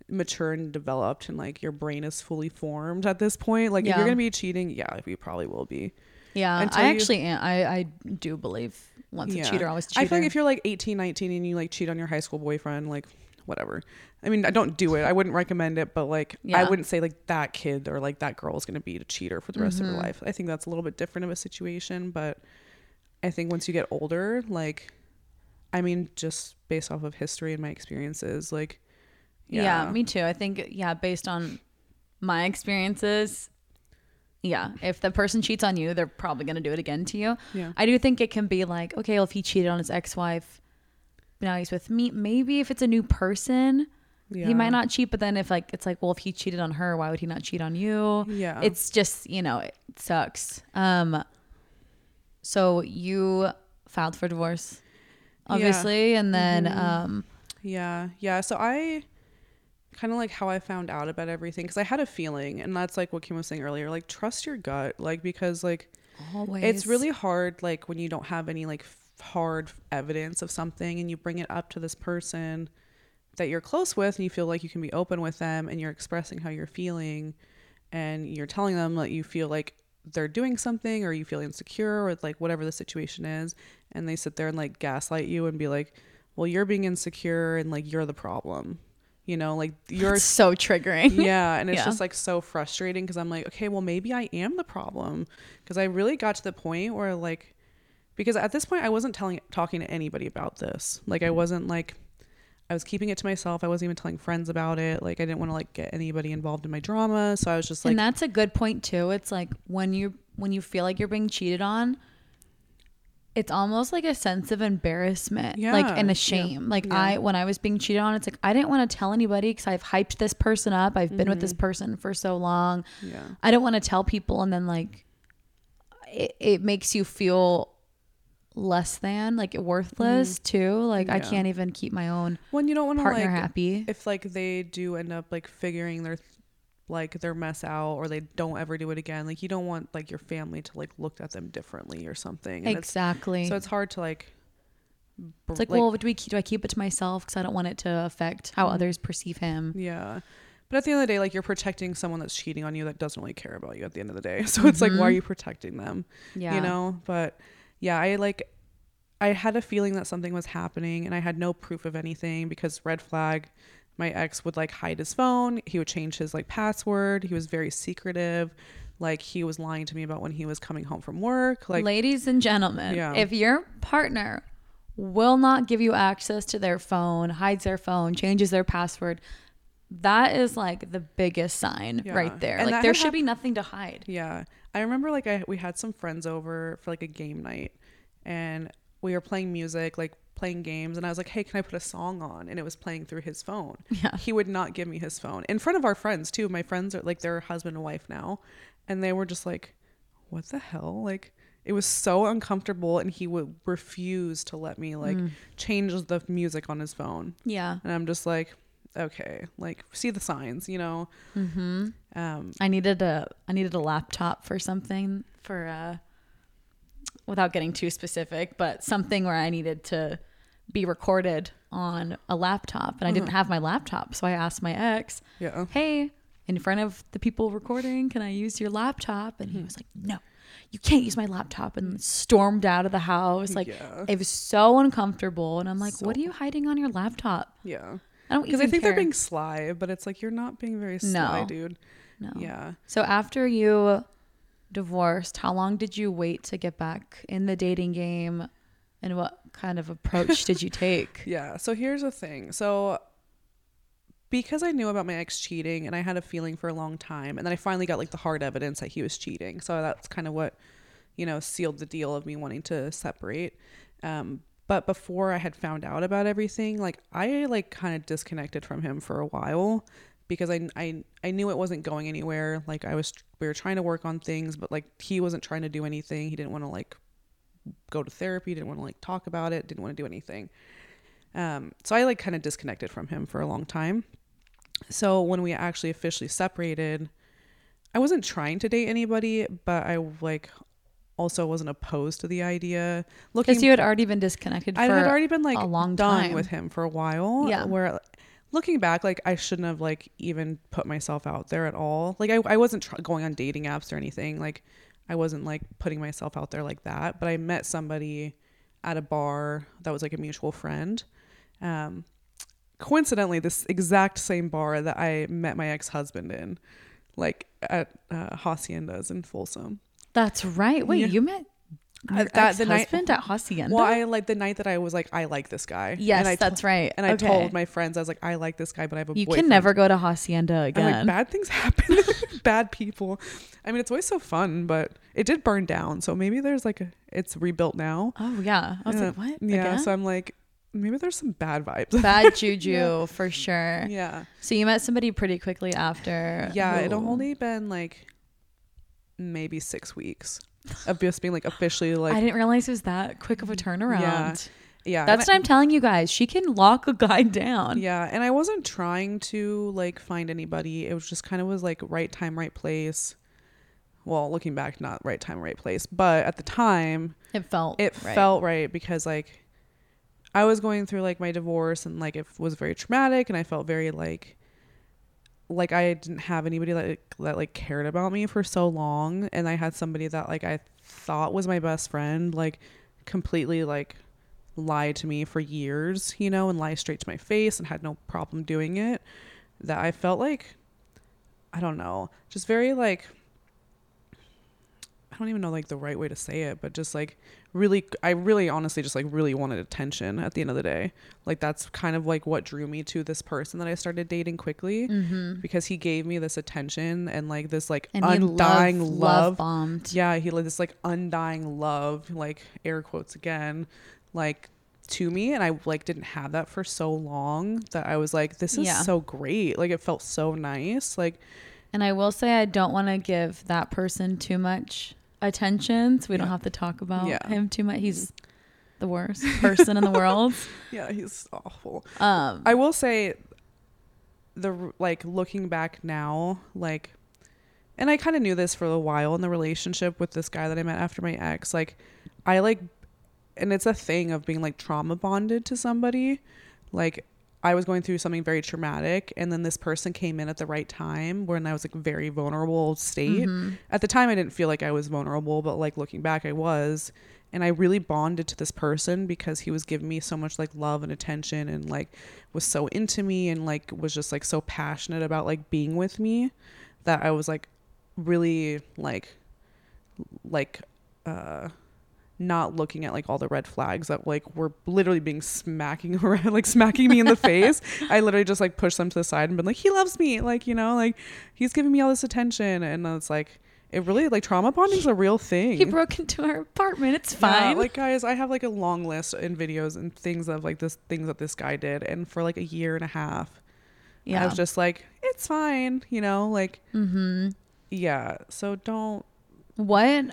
mature and developed and like your brain is fully formed at this point like if you're gonna be cheating yeah you probably will be Yeah, Until I you- actually am. I, I do believe once a cheater, always a cheater. I feel like if you're like 18, 19 and you like cheat on your high school boyfriend, like whatever. I mean, I don't do it. I wouldn't recommend it, but like I wouldn't say like that kid or like that girl is going to be a cheater for the rest Mm-hmm. of her life. I think that's a little bit different of a situation, but I think once you get older, like I mean, just based off of history and my experiences, like yeah. me too. I think yeah, based on my experiences, yeah, if the person cheats on you, they're probably gonna do it again to you. Yeah. I do think it can be like, okay, well, if he cheated on his ex-wife, now he's with me. Maybe if it's a new person, yeah. he might not cheat. But then if like it's like, well, if he cheated on her, why would he not cheat on you? Yeah. it's just you know it sucks. Um, so you filed for divorce, obviously, and then Mm-hmm. um, Yeah, yeah. So I kind of like how I found out about everything because I had a feeling, and that's like what Kim was saying earlier. Like, trust your gut, like because like always it's really hard, like when you don't have any like f- hard evidence of something, and you bring it up to this person that you're close with, and you feel like you can be open with them, and you're expressing how you're feeling, and you're telling them that you feel like they're doing something or you feel insecure or like whatever the situation is and they sit there and like gaslight you and be like well you're being insecure and like you're the problem you know like you're It's so triggering. yeah and it's Yeah. just like so frustrating because i'm like okay well maybe i am the problem because i really got to the point where like because at this point i wasn't telling talking to anybody about this like i wasn't like i was keeping it to myself i wasn't even telling friends about it like i didn't want to like get anybody involved in my drama so i was just like and that's a good point too. It's like when you when you feel like you're being cheated on, it's almost like a sense of embarrassment, like Yeah, and a shame. Like yeah. I when I was being cheated on, it's like I didn't want to tell anybody because I've hyped this person up. I've been with this mm-hmm. person for so long. yeah I don't want to tell people, and then like it, it makes you feel less than like worthless too. Like I Mm-hmm. Can't even keep my own when you don't want to partner like happy. if like they do end up like figuring their like their mess out or they don't ever do it again like you don't want like your family to like look at them differently or something and it's- Exactly. so it's hard to like br- It's like, well, do we do I keep it to myself because I don't want it to affect how Mm-hmm. others perceive him? yeah but at the end of the day like you're protecting someone that's cheating on you that doesn't really care about you at the end of the day so it's like why are you protecting them Mm-hmm. Yeah, you know but yeah i like i had a feeling that something was happening and i had no proof of anything because red flag my ex would like hide his phone. He would change his like password. He was very secretive. Like he was lying to me about when he was coming home from work. Like ladies and gentlemen, Yeah. if your partner will not give you access to their phone, hides their phone, changes their password, that is like the biggest sign Yeah. right there. And like there should hap- be nothing to hide. Yeah. I remember like I we had some friends over for like a game night and we were playing music, like playing games and I was like, "Hey, can I put a song on?" and it was playing through his phone. Yeah. He would not give me his phone. In front of our friends too. My friends are like they're husband and wife now and they were just like, "What the hell?" Like it was so uncomfortable and he would refuse to let me like mm. change the music on his phone. Yeah. And I'm just like, "Okay, like see the signs, you know." Mhm. Um I needed a I needed a laptop for something for uh without getting too specific, but something where I needed to be recorded on a laptop and I didn't have my laptop. So I asked my ex, yeah. "Hey, in front of the people recording, can I use your laptop?" And he was like, "No." you can't use my laptop and stormed out of the house. Like Yeah. it was so uncomfortable. And I'm like, So- what are you hiding on your laptop? Yeah. I don't Because I think care. they're being sly, but it's like you're not being very sly, No. dude. no. Yeah. So after you divorced, how long did you wait to get back in the dating game? And what kind of approach did you take? Yeah. So here's the thing. So because I knew about my ex cheating and I had a feeling for a long time, and then I finally got like the hard evidence that he was cheating. So that's kind of what, you know, sealed the deal of me wanting to separate. Um, but before I had found out about everything, like I like kind of disconnected from him for a while because I, I I knew it wasn't going anywhere. Like I was we were trying to work on things, but like he wasn't trying to do anything. He didn't want to like go to therapy, didn't want to like talk about it, didn't want to do anything. Um, so I like kind of disconnected from him for a long time. So when we actually officially separated, I wasn't trying to date anybody, but I like also wasn't opposed to the idea. Looking, Because you had already been disconnected for I had already been like a long done time. with him for a while. Yeah. Where looking back, like I shouldn't have like even put myself out there at all. Like I, I wasn't tr- going on dating apps or anything. Like I wasn't like putting myself out there like that. But I met somebody at a bar that was like a mutual friend. Um, coincidentally, this exact same bar that I met my ex husband in, like at uh, Haciendas in Folsom. That's right. Wait, Yeah. you met your that- the night- ex-husband at Hacienda? Well, I like the night that I was like, I like this guy. yes, and I that's right. And I Okay. told my friends, I was like, I like this guy, but I have a You boyfriend. can never go to Hacienda I'm again. like, bad things happen. bad people. I mean, it's always so fun, but it did burn down. So maybe there's like a, it's rebuilt now. oh yeah. I was like, what? Yeah. Again? So I'm like, maybe there's some bad vibes. Bad juju for sure. yeah. So you met somebody pretty quickly after. Yeah. It who- only been like maybe six weeks of just being like officially like, I didn't realize it was that quick of a turnaround. Yeah. yeah. That's and what I'm telling you guys. She can lock a guy down. Yeah, and I wasn't trying to like find anybody. It was just kind of was like right time, right place. Well, looking back, not right time, right place, but at the time, It felt. it right. felt right because like I was going through like my divorce and like it was very traumatic, and I felt very like like I didn't have anybody that that like cared about me for so long, and I had somebody that like I thought was my best friend, like completely like lied to me for years, you know, and lie straight to my face and had no problem doing it. That I felt like I don't know, just very like I don't even know like the right way to say it, but just like really I really honestly just like really wanted attention at the end of the day. Like that's kind of like what drew me to this person that I started dating quickly because he gave me this attention and like this like Mm-hmm. And undying love, love. love bombed. Yeah, he like this like undying love, like air quotes again, like to me and I like didn't have that for so long that I was like this is Yeah. so great. Like it felt so nice. Like And I will say, I don't want to give that person too much attention, so we don't have to talk about Yeah. him too much. He's the worst person in the world. yeah, he's awful. Um, I will say the like looking back now, like and I kind of knew this for a while in the relationship with this guy that I met after my ex. Like I like and it's a thing of being like trauma bonded to somebody. Like I was going through something very traumatic and then this person came in at the right time when I was like very vulnerable state. At the time I didn't feel like I was vulnerable, but like looking back I was. And I really bonded to this person because he was giving me so much like love and attention and like was so into me and like was just like so passionate about like being with me that I was like really like like uh not looking at like all the red flags that like were literally being smacking around like smacking me in the face i literally just like pushed them to the side and been like he loves me like you know like he's giving me all this attention and it's like it really like trauma bonding is a real thing he broke into our apartment. It's yeah, fine. like guys, I have like a long list in videos and things of like this things that this guy did, and for like a year and a half, yeah. I was just like, it's fine, you know, like, mm-hmm. yeah. So don't, What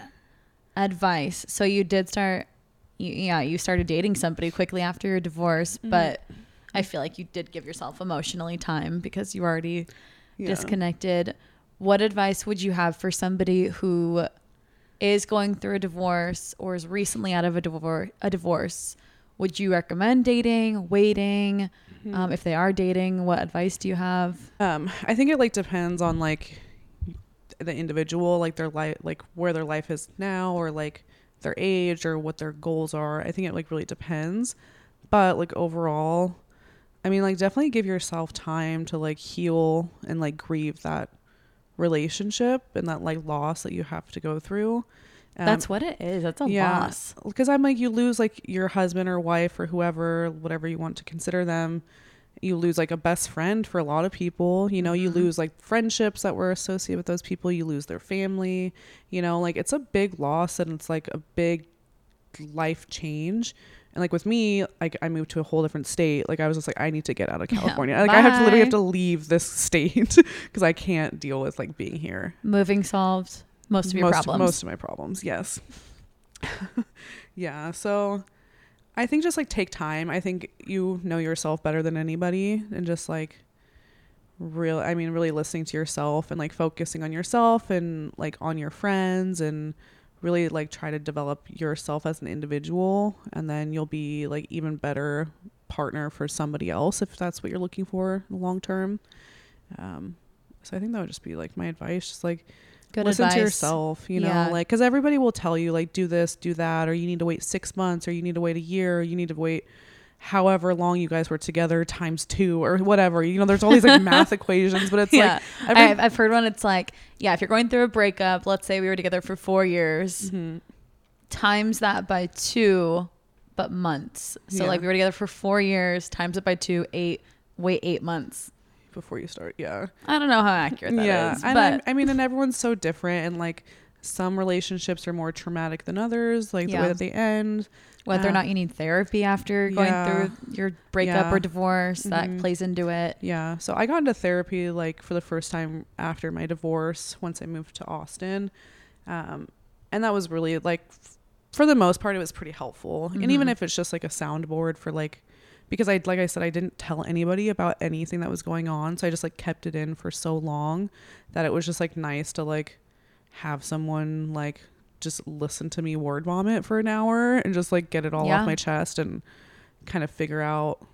advice? So you did start, you, yeah, you started dating somebody quickly after your divorce, Mm-hmm. but I feel like you did give yourself emotionally time because you already yeah. disconnected. What advice would you have for somebody who is going through a divorce or is recently out of a divorce? A divorce? Would you recommend dating, waiting? Mm-hmm. Um, if they are dating, what advice do you have? Um, I think it like depends on like the individual, like their life, like where their life is now, or like their age, or what their goals are. I think it like really depends. But like overall, I mean, like definitely give yourself time to like heal and like grieve that relationship and that like loss that you have to go through. Um, That's what it is. That's a loss. because I'm like you lose like your husband or wife or whoever, whatever you want to consider them. You lose like a best friend for a lot of people. You know, you Mm-hmm. lose like friendships that were associated with those people. You lose their family. You know, like it's a big loss and it's like a big life change. And like with me, like I moved to a whole different state. Like I was just like, I need to get out of Yeah. California. Like I have to literally have to leave this state because I can't deal with like being here Moving solved most of your most, problems. Most of my problems, yes. yeah, so I think just like take time. I think you know yourself better than anybody and just like real I mean really listening to yourself and like focusing on yourself and like on your friends and really like try to develop yourself as an individual and then you'll be like even better partner for somebody else if that's what you're looking for in the long term. Um so I think that would just be like my advice just like Good listen advice. to yourself you know Yeah. like because everybody will tell you like do this do that or you need to wait six months or you need to wait a year or you need to wait however long you guys were together times two or whatever you know there's all these like math equations but it's yeah, like every- I've, I've heard one. It's like, yeah, if you're going through a breakup, let's say we were together for four years, Mm-hmm. times that by two, but months. So Yeah. like we were together for four years, times it by two, eight. Wait eight months. Before you start yeah I don't know how accurate that is, yeah and but i mean and everyone's so different and like some relationships are more traumatic than others like the way that they end whether or uh, not you need therapy after going yeah. through your breakup Yeah. or divorce, that Mhm. plays into it. Yeah. So I got into therapy like for the first time after my divorce once I moved to Austin. Um, and that was really like, f- for the most part, it was pretty helpful. And even Mhm. if it's just like a soundboard for like, because I, like I said, I didn't tell anybody about anything that was going on. So I just like kept it in for so long that it was just like nice to like have someone like just listen to me word vomit for an hour and just like get it all Yeah. off my chest and kind of figure out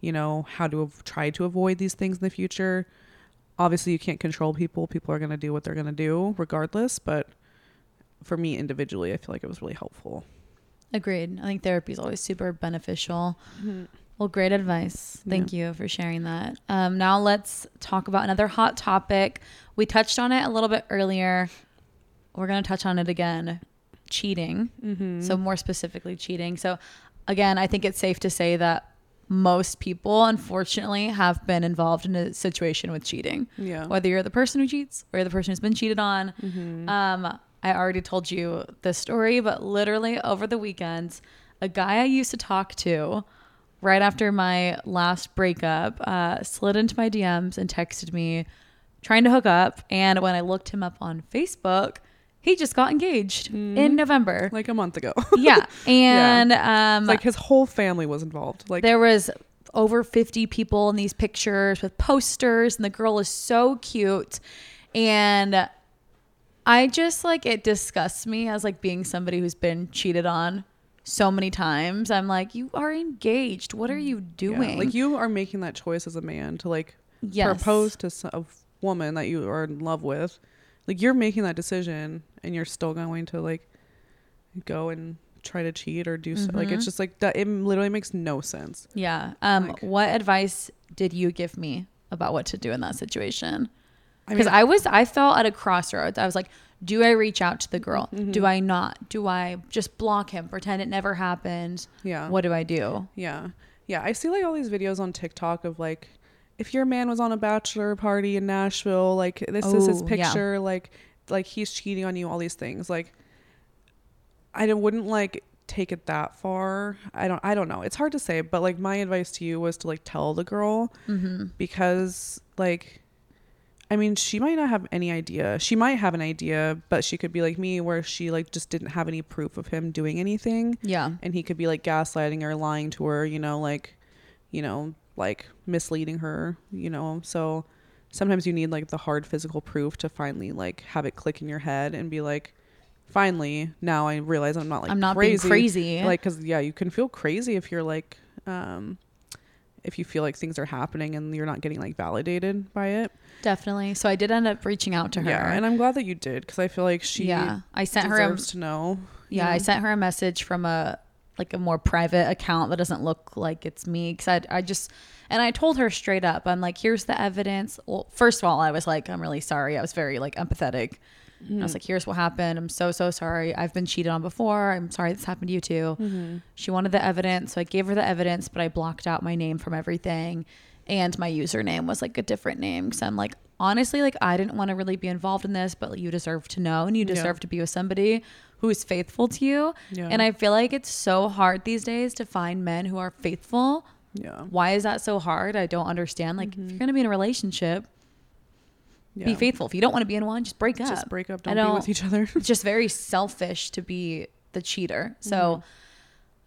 you know how to av- try to avoid these things in the future obviously you can't control people people are going to do what they're going to do regardless but for me individually i feel like it was really helpful Agreed. I think therapy is always super beneficial. Well, great advice. Thank you for sharing that. Um, now let's talk about another hot topic. We touched on it a little bit earlier. We're going to touch on it again cheating. Mm-hmm. So, more specifically, cheating. So, again, I think it's safe to say that most people, unfortunately, have been involved in a situation with cheating. yeah Whether you're the person who cheats or you're the person who's been cheated on. Mm-hmm. Um, I already told you this story, but literally over the weekends, a guy I used to talk to right after my last breakup uh, slid into my DMs and texted me trying to hook up. And when I looked him up on Facebook, he just got engaged in November. like a month ago yeah. And um, like his whole family was involved like there was over 50 people in these pictures with posters and the girl is so cute and i just like it disgusts me as like being somebody who's been cheated on so many times. I'm like you are engaged. What are you yeah, doing? like you are making that choice as a man to like Yes. propose to a woman that you are in love with. Like you're making that decision and you're still going to like go and try to cheat or do so like Mm-hmm. it's just like that it literally makes no sense. Yeah. Um Like- what advice did you give me about what to do in that situation I because mean, I was I felt at a crossroads. I was like, do I reach out to the girl? Mm-hmm. Do I not? Do I just block him, pretend it never happened? yeah What do I do? Yeah. Yeah. I see like all these videos on TikTok of like, if your man was on a bachelor party in Nashville, like this is his Oh, yeah. picture, like, like he's cheating on you, all these things. Like, I wouldn't like take it that far. I don't, I don't know. It's hard to say, but like my advice to you was to like tell the girl Mm-hmm. because like, I mean, she might not have any idea. She might have an idea, but she could be like me where she like just didn't have any proof of him doing anything Yeah. and he could be like gaslighting her lying to her you know like you know like misleading her you know so sometimes you need like the hard physical proof to finally like have it click in your head and be like finally now i realize i'm not like I'm not being crazy crazy. like because yeah you can feel crazy if you're like um if you feel like things are happening and you're not getting like validated by it. Definitely. So I did end up reaching out to her. Yeah, and I'm glad that you did because I feel like she yeah, I sent her a, deserves to know. you yeah, I sent her a message from a like a more private account that doesn't look like it's me because I I just and I told her straight up I'm like here's the evidence. Well, first of all, I was like I'm really sorry. I was very like empathetic. I was mm-hmm. like, here's what happened. I'm so, so sorry. I've been cheated on before. I'm sorry this happened to you too. Mm-hmm. She wanted the evidence. So I gave her the evidence, but I blocked out my name from everything. And my username was like a different name. Cause I'm like, honestly, like I didn't want to really be involved in this, but you deserve to know and you deserve to be with somebody who is faithful to you. Yeah. And I feel like it's so hard these days to find men who are faithful. Yeah. Why is that so hard? I don't understand. Like, if mm-hmm. you're going to be in a relationship, yeah. be faithful. If you don't want to be in one, just break up. Just break up. I Don't, be with each other. it's just very selfish to be the cheater. So Mm-hmm.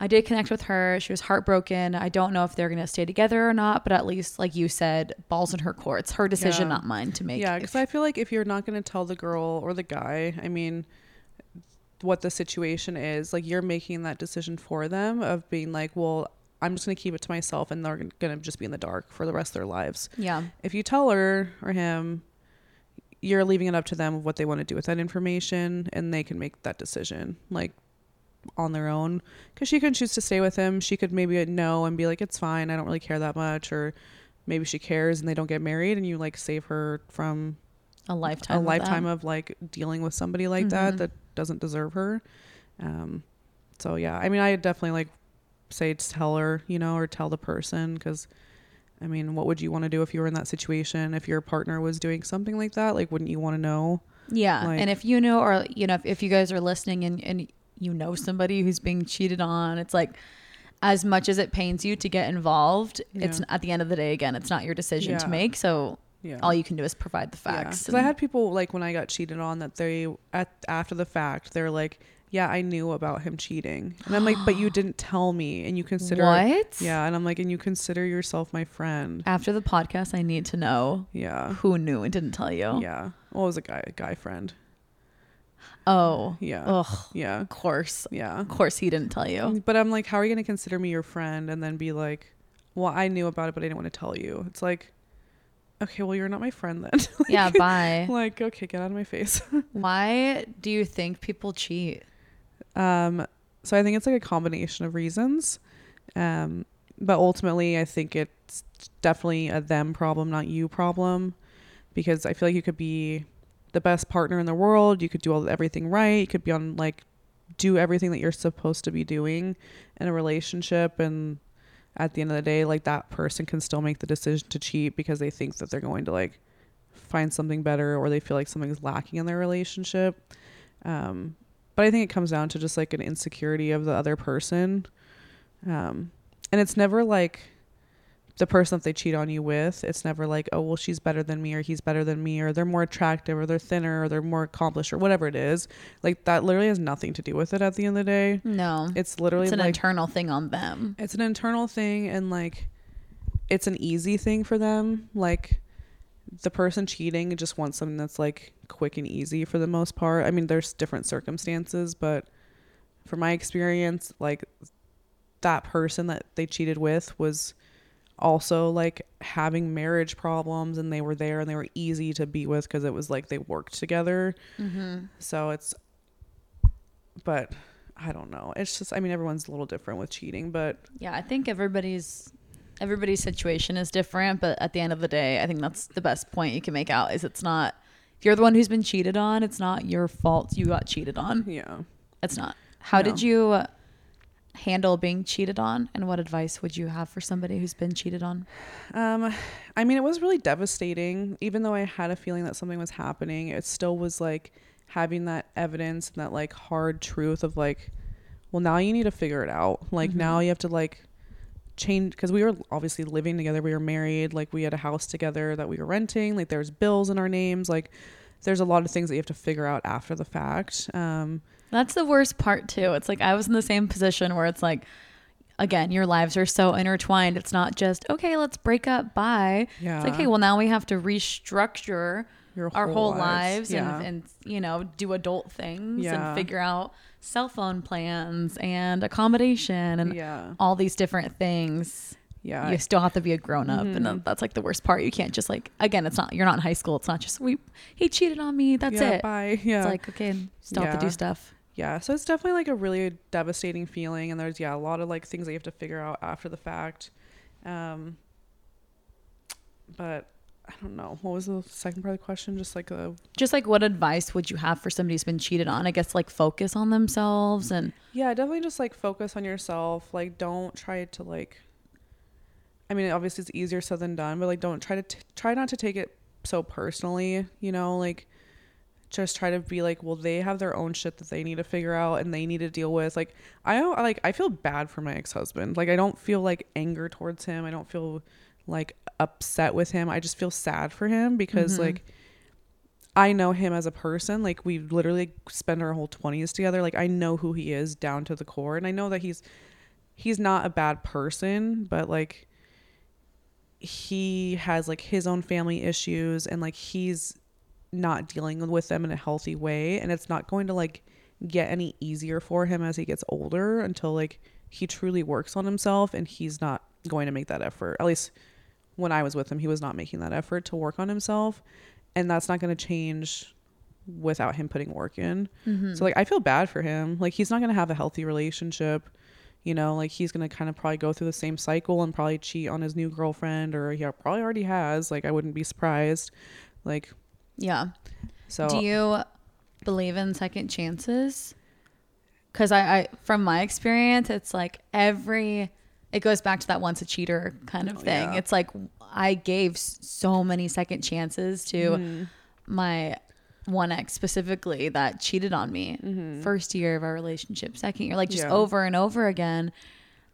I did connect with her. She was heartbroken. I don't know if they're going to stay together or not, but at least, like you said, balls in her court. It's her decision, Yeah. not mine to make. Yeah, because I feel like if you're not going to tell the girl or the guy, I mean, what the situation is, like you're making that decision for them of being like, well, I'm just going to keep it to myself and they're going to just be in the dark for the rest of their lives. yeah. If you tell her or him, you're leaving it up to them of what they want to do with that information and they can make that decision like on their own because she can choose to stay with him she could maybe know and be like it's fine i don't really care that much or maybe she cares and they don't get married and you like save her from A lifetime. a of lifetime that. of like dealing with somebody like Mm-hmm. that that doesn't deserve her um so yeah i mean i definitely like say tell her you know or tell the person because i mean what would you want to do if you were in that situation if your partner was doing something like that like wouldn't you want to know Yeah. Like- and if you know, or, you know, if, if you guys are listening and, and you know somebody who's being cheated on, it's like, as much as it pains you to get involved, it's at the end of the day, again, it's not your decision to make. So yeah all you can do is provide the facts. because i had people like when i got cheated on that they at after the fact they're like yeah i knew about him cheating and i'm like but you didn't tell me and you consider What? yeah and i'm like and you consider yourself my friend After the podcast, I need to know yeah who knew and didn't tell you. Yeah. Well, it was a guy, a guy friend. Oh. Yeah. Ugh. Yeah. Of course. Yeah. Of course he didn't tell you. But I'm like, how are you going to consider me your friend and then be like, well, I knew about it, but I didn't want to tell you. It's like, okay, well, you're not my friend then. Like- Yeah, bye. like, okay, get out of my face. Why do you think people cheat? Um, so I think it's like a combination of reasons. Um, but ultimately, I think it's definitely a them problem, not you problem, because I feel like you could be the best partner in the world. You could do all everything right. You could be on like do everything that you're supposed to be doing in a relationship, and at the end of the day, like that person can still make the decision to cheat because they think that they're going to like find something better or they feel like something's lacking in their relationship. Um, but I think it comes down to just like an insecurity of the other person. Um, and it's never like the person that they cheat on you with. It's never like, oh, well, she's better than me or he's better than me or they're more attractive or they're thinner or they're more accomplished or whatever it is. Like that literally has nothing to do with it at the end of the day. No. It's literally It's an like internal thing on them. it's an internal thing and like it's an easy thing for them. Like the person cheating just wants something that's like quick and easy for the most part. I mean, there's different circumstances, but from my experience, like that person that they cheated with was also like having marriage problems and they were there and they were easy to be with because it was like they worked together. Mm-hmm. So it's, but I don't know. It's just, I mean, everyone's a little different with cheating, but Yeah, I think everybody's everybody's situation is different, but at the end of the day, I think that's the best point you can make out is it's not if you're the one who's been cheated on, it's not your fault you got cheated on. yeah. It's not. How did you handle being cheated on and what advice would you have for somebody who's been cheated on? Um, I mean, it was really devastating. Even though I had a feeling that something was happening, it still was like having that evidence and that like hard truth of like, well, now you need to figure it out. Like now you have to like change because we were obviously living together. We were married. Like we had a house together that we were renting. Like there's bills in our names. Like there's a lot of things that you have to figure out after the fact. Um, That's the worst part too. It's like I was in the same position where it's like again, your lives are so intertwined. It's not just, okay, let's break up, bye. It's like, Yeah. hey, well now we have to restructure Your our whole whole lives. lives, Yeah. and, and you know, do adult things Yeah. and figure out cell phone plans and accommodation and Yeah. all these different things. Yeah. you still have to be a grown up, and that's like the worst part. You can't just like again, it's not you're not in high school. It's not just we he cheated on me. That's yeah, it. Bye. Yeah. It's like okay, still have to do stuff. yeah. So it's definitely like a really devastating feeling, and there's yeah a lot of like things that you have to figure out after the fact. Um. But I don't know. What was the second part of the question? Just like a Just like what advice would you have for somebody who's been cheated on? I guess like focus on themselves and Yeah, definitely just like focus on yourself. Like, don't try to like. I mean, obviously it's easier said than done, but like, don't try to t- try not to take it so personally. You know, like, just try to be like, well, they have their own shit that they need to figure out and they need to deal with. Like, I don't like. I feel bad for my ex husband. Like, I don't feel like anger towards him. I don't feel like upset with him. I just feel sad for him because mm-hmm. like. I know him as a person. Like we literally spend our whole twenties together. Like I know who he is down to the core, and I know that he's he's not a bad person, but like he has like his own family issues, and like he's not dealing with them in a healthy way, and it's not going to like get any easier for him as he gets older until like he truly works on himself, and he's not going to make that effort. At least when I was with him, he was not making that effort to work on himself, and that's not going to change without him putting work in. Mm-hmm. So like I feel bad for him. Like he's not going to have a healthy relationship. You know, like he's going to kind of probably go through the same cycle and probably cheat on his new girlfriend or he probably already has. Like I wouldn't be surprised. Like yeah. so Do you believe in second chances? Because I, I, from my experience, it's like every, it goes back to that once a cheater kind of Oh, thing. yeah. It's like I gave so many second chances to Mm-hmm. my one ex specifically that cheated on me. First year of our relationship, second year, like just Mm-hmm. Yeah. over and over again.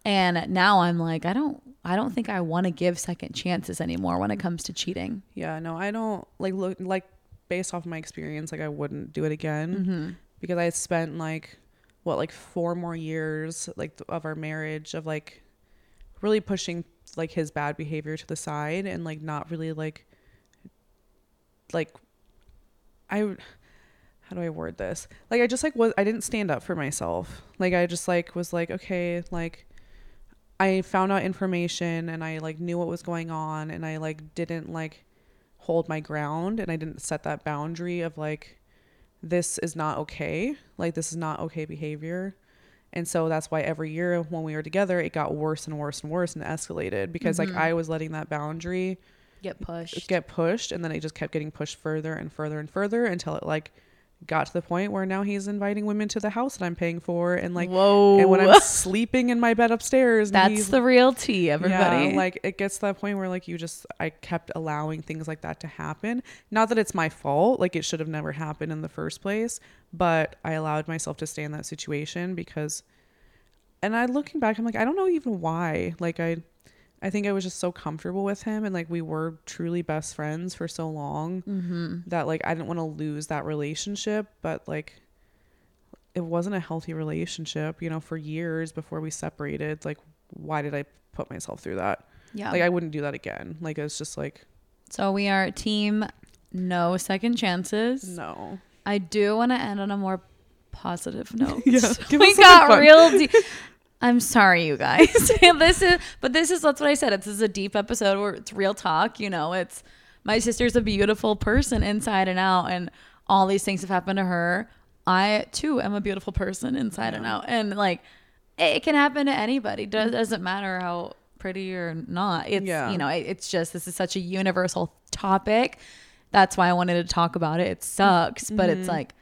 And now I'm like, I don't, I don't think I want to give second chances anymore when it comes to cheating. Yeah, no, I don't like look like based off my experience, like I wouldn't do it again Mm-hmm. because I spent like what like four more years like of our marriage of like really pushing like his bad behavior to the side and like not really like like I how do I word this? Like I just like was I didn't stand up for myself. Like I just like was like okay, like I found out information and I like knew what was going on and I like didn't like hold my ground and I didn't set that boundary of like this is not okay. Like this is not okay behavior. And so that's why every year when we were together it got worse and worse and worse and escalated because like mm-hmm. I was letting that boundary Get pushed. get pushed and then it just kept getting pushed further and further and further until it like got to the point where now he's inviting women to the house that I'm paying for and like Whoa. and when I'm sleeping in my bed upstairs That's the real tea, everybody. yeah, like it gets to that point where like you just I kept allowing things like that to happen. Not that it's my fault, like it should have never happened in the first place, but I allowed myself to stay in that situation because and I looking back I'm like I don't know even why. Like I I think I was just so comfortable with him and like we were truly best friends for so long Mm-hmm. that like I didn't want to lose that relationship, but like it wasn't a healthy relationship, you know, for years before we separated. Like why did I put myself through that? yeah. Like I wouldn't do that again. Like it's just like so we are team no second chances. no. I do want to end on a more positive note. Yeah, we got fun. real deep. I'm sorry, you guys. this is, but this is that's what I said. It's, this is a deep episode where it's real talk. You know, it's my sister's a beautiful person inside and out, and all these things have happened to her. I too am a beautiful person inside and out, and like it can happen to anybody. Does mm-hmm. doesn't matter how pretty or not. It's Yeah. you know, it, it's just this is such a universal topic. That's why I wanted to talk about it. It sucks, but it's mm-hmm. like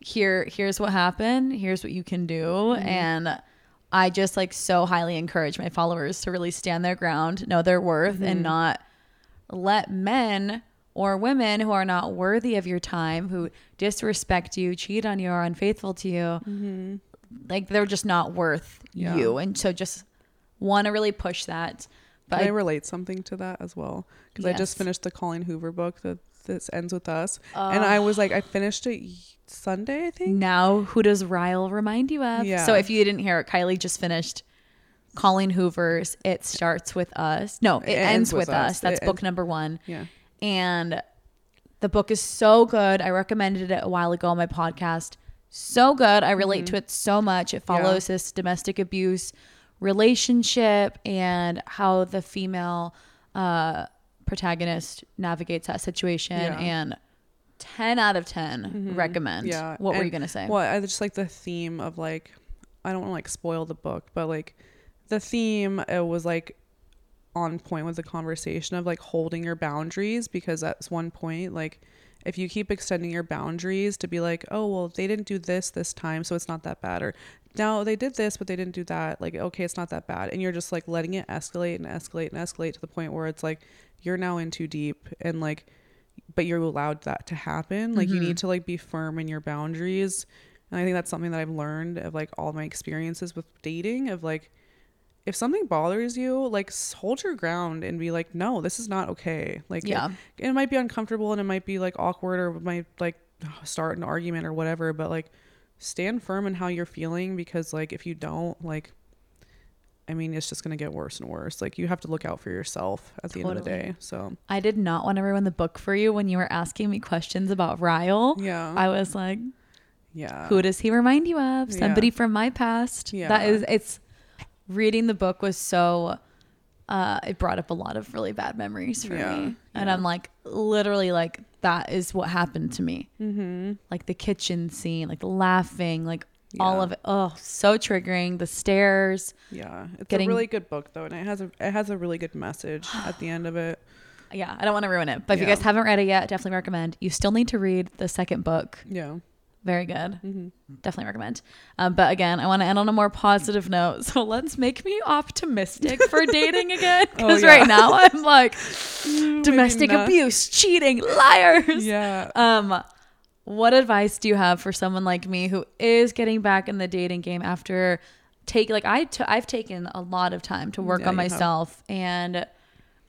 here here's what happened here's what you can do mm-hmm. and i just like so highly encourage my followers to really stand their ground know their worth and mm-hmm. not let men or women who are not worthy of your time who disrespect you cheat on you or unfaithful to you mm-hmm. like they're just not worth Yeah. you. And so just want to really push that. But Can I relate something to that as well? Because I just finished the Colleen Hoover book that this ends with us, and I was like, I finished it Sunday, I think. Now, who does Ryle remind you of? Yeah. So, if you didn't hear it, Kylie just finished Colleen Hoover's It Starts With Us. No, It, Ends, With, Us. That's It book Ends- number one. Yeah. And the book is so good. I recommended it a while ago on my podcast. So good. I relate to it so much. It follows this domestic abuse relationship and how the female uh, protagonist navigates that situation. Yeah. And 10 out of 10 mm-hmm. recommend. Yeah. What were you going to say? Well, I just like the theme of like, I don't want to like spoil the book, but like the theme it was like on point with the conversation of like holding your boundaries because that's one point like if you keep extending your boundaries to be like oh well they didn't do this this time so it's not that bad or now they did this but they didn't do that like okay it's not that bad and you're just like letting it escalate and escalate and escalate to the point where it's like you're now in too deep and like but you're allowed that to happen. Like you need mm-hmm. to like be firm in your boundaries. And i think that's something that i've learned of like all my experiences with dating of like if something bothers you like hold your ground and be like no this is not okay. Like Yeah. it, it might be uncomfortable and it might be like awkward or it might like start an argument or whatever but like stand firm in how you're feeling because like if you don't like i mean it's just going to get worse and worse like you have to look out for yourself at the end of the day so I did not want to ruin the book for you when you were asking me questions about Ryle. yeah I was like, yeah who does he remind you of? Yeah. Somebody from my past. Yeah. That is, it's reading the book was so, uh, it brought up a lot of really bad memories for Yeah, me. And. I'm like, literally, like, that is what happened to me. Mm-hmm. Like the kitchen scene, like laughing, like all of it. Oh, so triggering. The stairs. yeah it's Getting- a really good book though and it has a it has a really good message at the end of it Yeah, I don't want to ruin it. But if you guys haven't read it yet, definitely recommend. You still need to read the second book. yeah Very good. Mm-hmm. Definitely recommend. Um, but again, I want to end on a more positive note. So let's make me optimistic for dating again. Because Oh, yeah. right now I'm like domestic abuse, cheating, liars. yeah Um, what advice do you have for someone like me who is getting back in the dating game after take like I t- I've taken a lot of time to work Yeah, on you have. myself and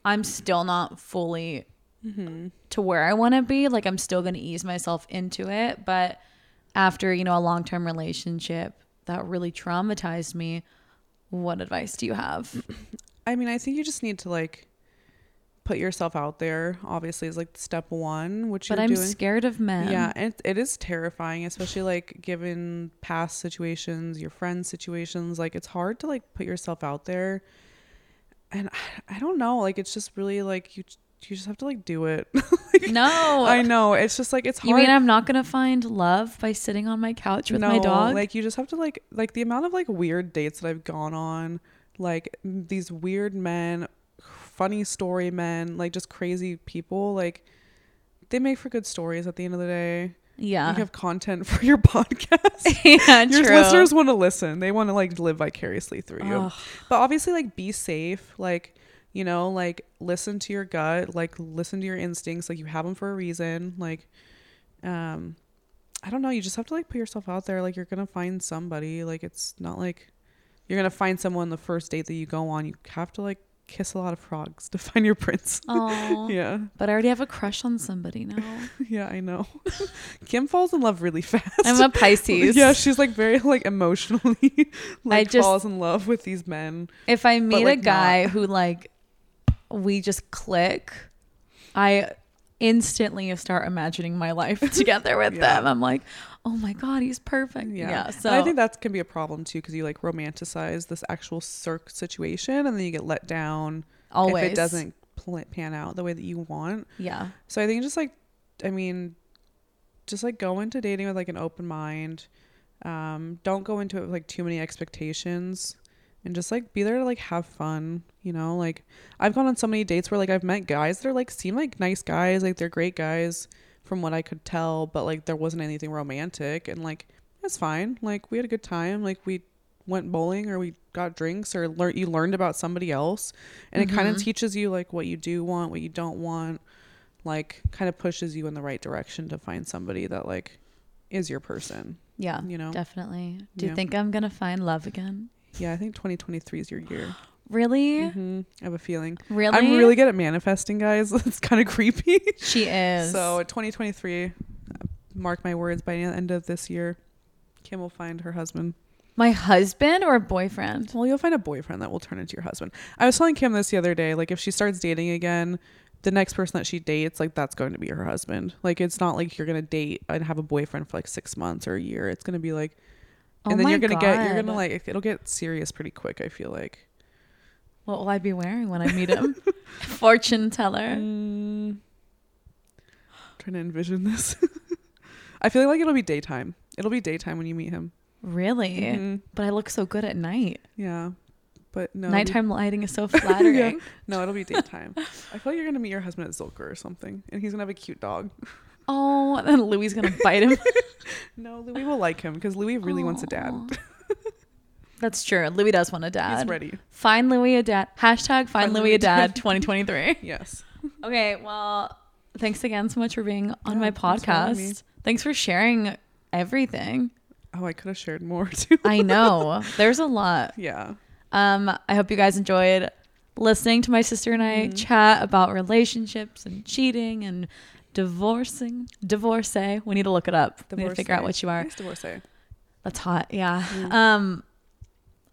I'm still not fully Mm-hmm. to where I want to be. Like I'm still going to ease myself into it, but after, you know, a long-term relationship that really traumatized me, what advice do you have? I mean, I think you just need to like put yourself out there. Obviously, is like step one, which but I'm doing. scared of men. Yeah, it, it is terrifying, especially like given past situations, your friends' situations. Like it's hard to like put yourself out there, and I, I don't know. Like it's just really like you. You just have to like do it. Like, No. I know. It's just like it's hard. You mean I'm not going to find love by sitting on my couch with my dog? Like you just have to like like the amount of like weird dates that I've gone on, like these weird men, funny story men, like just crazy people, like they make for good stories at the end of the day. yeah. You have content for your podcast. yeah, your true. listeners want to listen. They want to like live vicariously through you. Ugh. But obviously like be safe, like you know, like listen to your gut, like listen to your instincts, like you have them for a reason, like um I don't know, you just have to like put yourself out there like you're going to find somebody, like it's not like you're going to find someone the first date that you go on. You have to like kiss a lot of frogs to find your prince. Oh, yeah. but I already have a crush on somebody now. Yeah, I know. Kim falls in love really fast. I'm a Pisces. Yeah, she's like very like emotionally like just- falls in love with these men. if I meet like, a guy who like we just click, I instantly start imagining my life together with Yeah. them. I'm like, oh my god, he's perfect. Yeah. Yeah. so and I think that can be a problem too because you like romanticize this actual circ situation and then you get let down always if it doesn't pl- pan out the way that you want. Yeah. So I think just like, I mean, just like go into dating with like an open mind. Um, don't go into it with like too many expectations and just like be there to like have fun, you know? Like I've gone on so many dates where like I've met guys that are like seem like nice guys, like they're great guys from what I could tell, but like there wasn't anything romantic and like it's fine. Like we had a good time. Like we went bowling or we got drinks or learn you learned about somebody else and it kind of mm-hmm. teaches you like what you do want, what you don't want like kind of pushes you in the right direction to find somebody that like is your person. Yeah. You know? Definitely. Do you Yeah. think I'm gonna find love again? Yeah, I think 2023 is your year. Really? hmm I have a feeling. Really? I'm really good at manifesting, guys. it's kind of creepy. She is. So 2023, uh, mark my words, by the end of this year, Kim will find her husband. my husband or boyfriend? Well, you'll find a boyfriend that will turn into your husband. I was telling Kim this the other day. Like, if she starts dating again, the next person that she dates, like, that's going to be her husband. Like, it's not like you're going to date and have a boyfriend for like six months or a year. It's going to be like, Oh and then you're gonna get you're gonna like it'll get serious pretty quick. I feel like. What will I be wearing when I meet him? Fortune teller. Mm, trying to envision this. I feel like it'll be daytime. It'll be daytime when you meet him. Really? Mhm. But I look so good at night. Yeah, but no. Nighttime lighting is so flattering. No, it'll be daytime. I feel like you're gonna meet your husband at Zilker or something, and he's gonna have a cute dog. Oh, and then Louis gonna bite him. No, Louis will like him because Louis really wants a dad. That's true. Louis does want a dad. He's ready. Find Louis a dad. Hashtag find Find Louis Louis a dad dad. 2023. Yes. okay, well, thanks again so much for being on Yeah, my thanks for podcast. Thanks for sharing everything. Oh, I could have shared more too. I know. There's a lot. yeah. Um, I hope you guys enjoyed listening to my sister and I Mm-hmm. chat about relationships and cheating and divorcing. Divorcee. We need to look it up. We need to figure out what you are. Nice divorcee. That's hot. Yeah. Um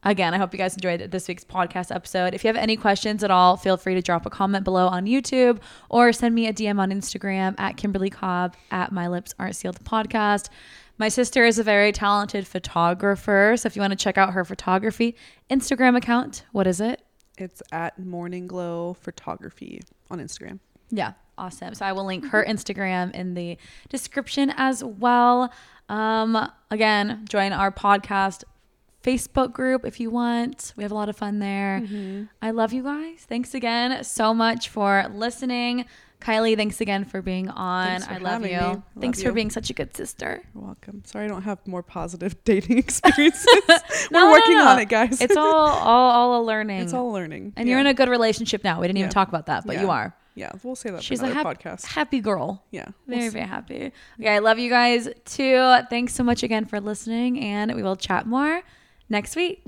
again, I hope you guys enjoyed this week's podcast episode. If you have any questions at all, feel free to drop a comment below on YouTube or send me a DM on Instagram at Kimberly Cobb at My Lips Aren't Sealed podcast. My sister is a very talented photographer. So if you want to check out her photography Instagram account, what is it? It's at Morning Glow Photography on Instagram. Yeah, awesome. So I will link her Instagram in the description as well. Um, again, join our podcast Facebook group if you want. We have a lot of fun there. Mm-hmm. I love you guys. Thanks again so much for listening. Kylie, thanks again for being on. For I love you. Love thanks for being such a good sister. You're welcome. Sorry I don't have more positive dating experiences. No, We're working no. on it, guys. It's all all, all a learning. it's all learning. and you're in a good relationship now. We didn't even talk about that, but Yeah. you are. Yeah, we'll say that She's for a hap- podcast. happy girl. Yeah. we'll Very, see. very happy. Okay, I love you guys too. Thanks so much again for listening, and we will chat more next week.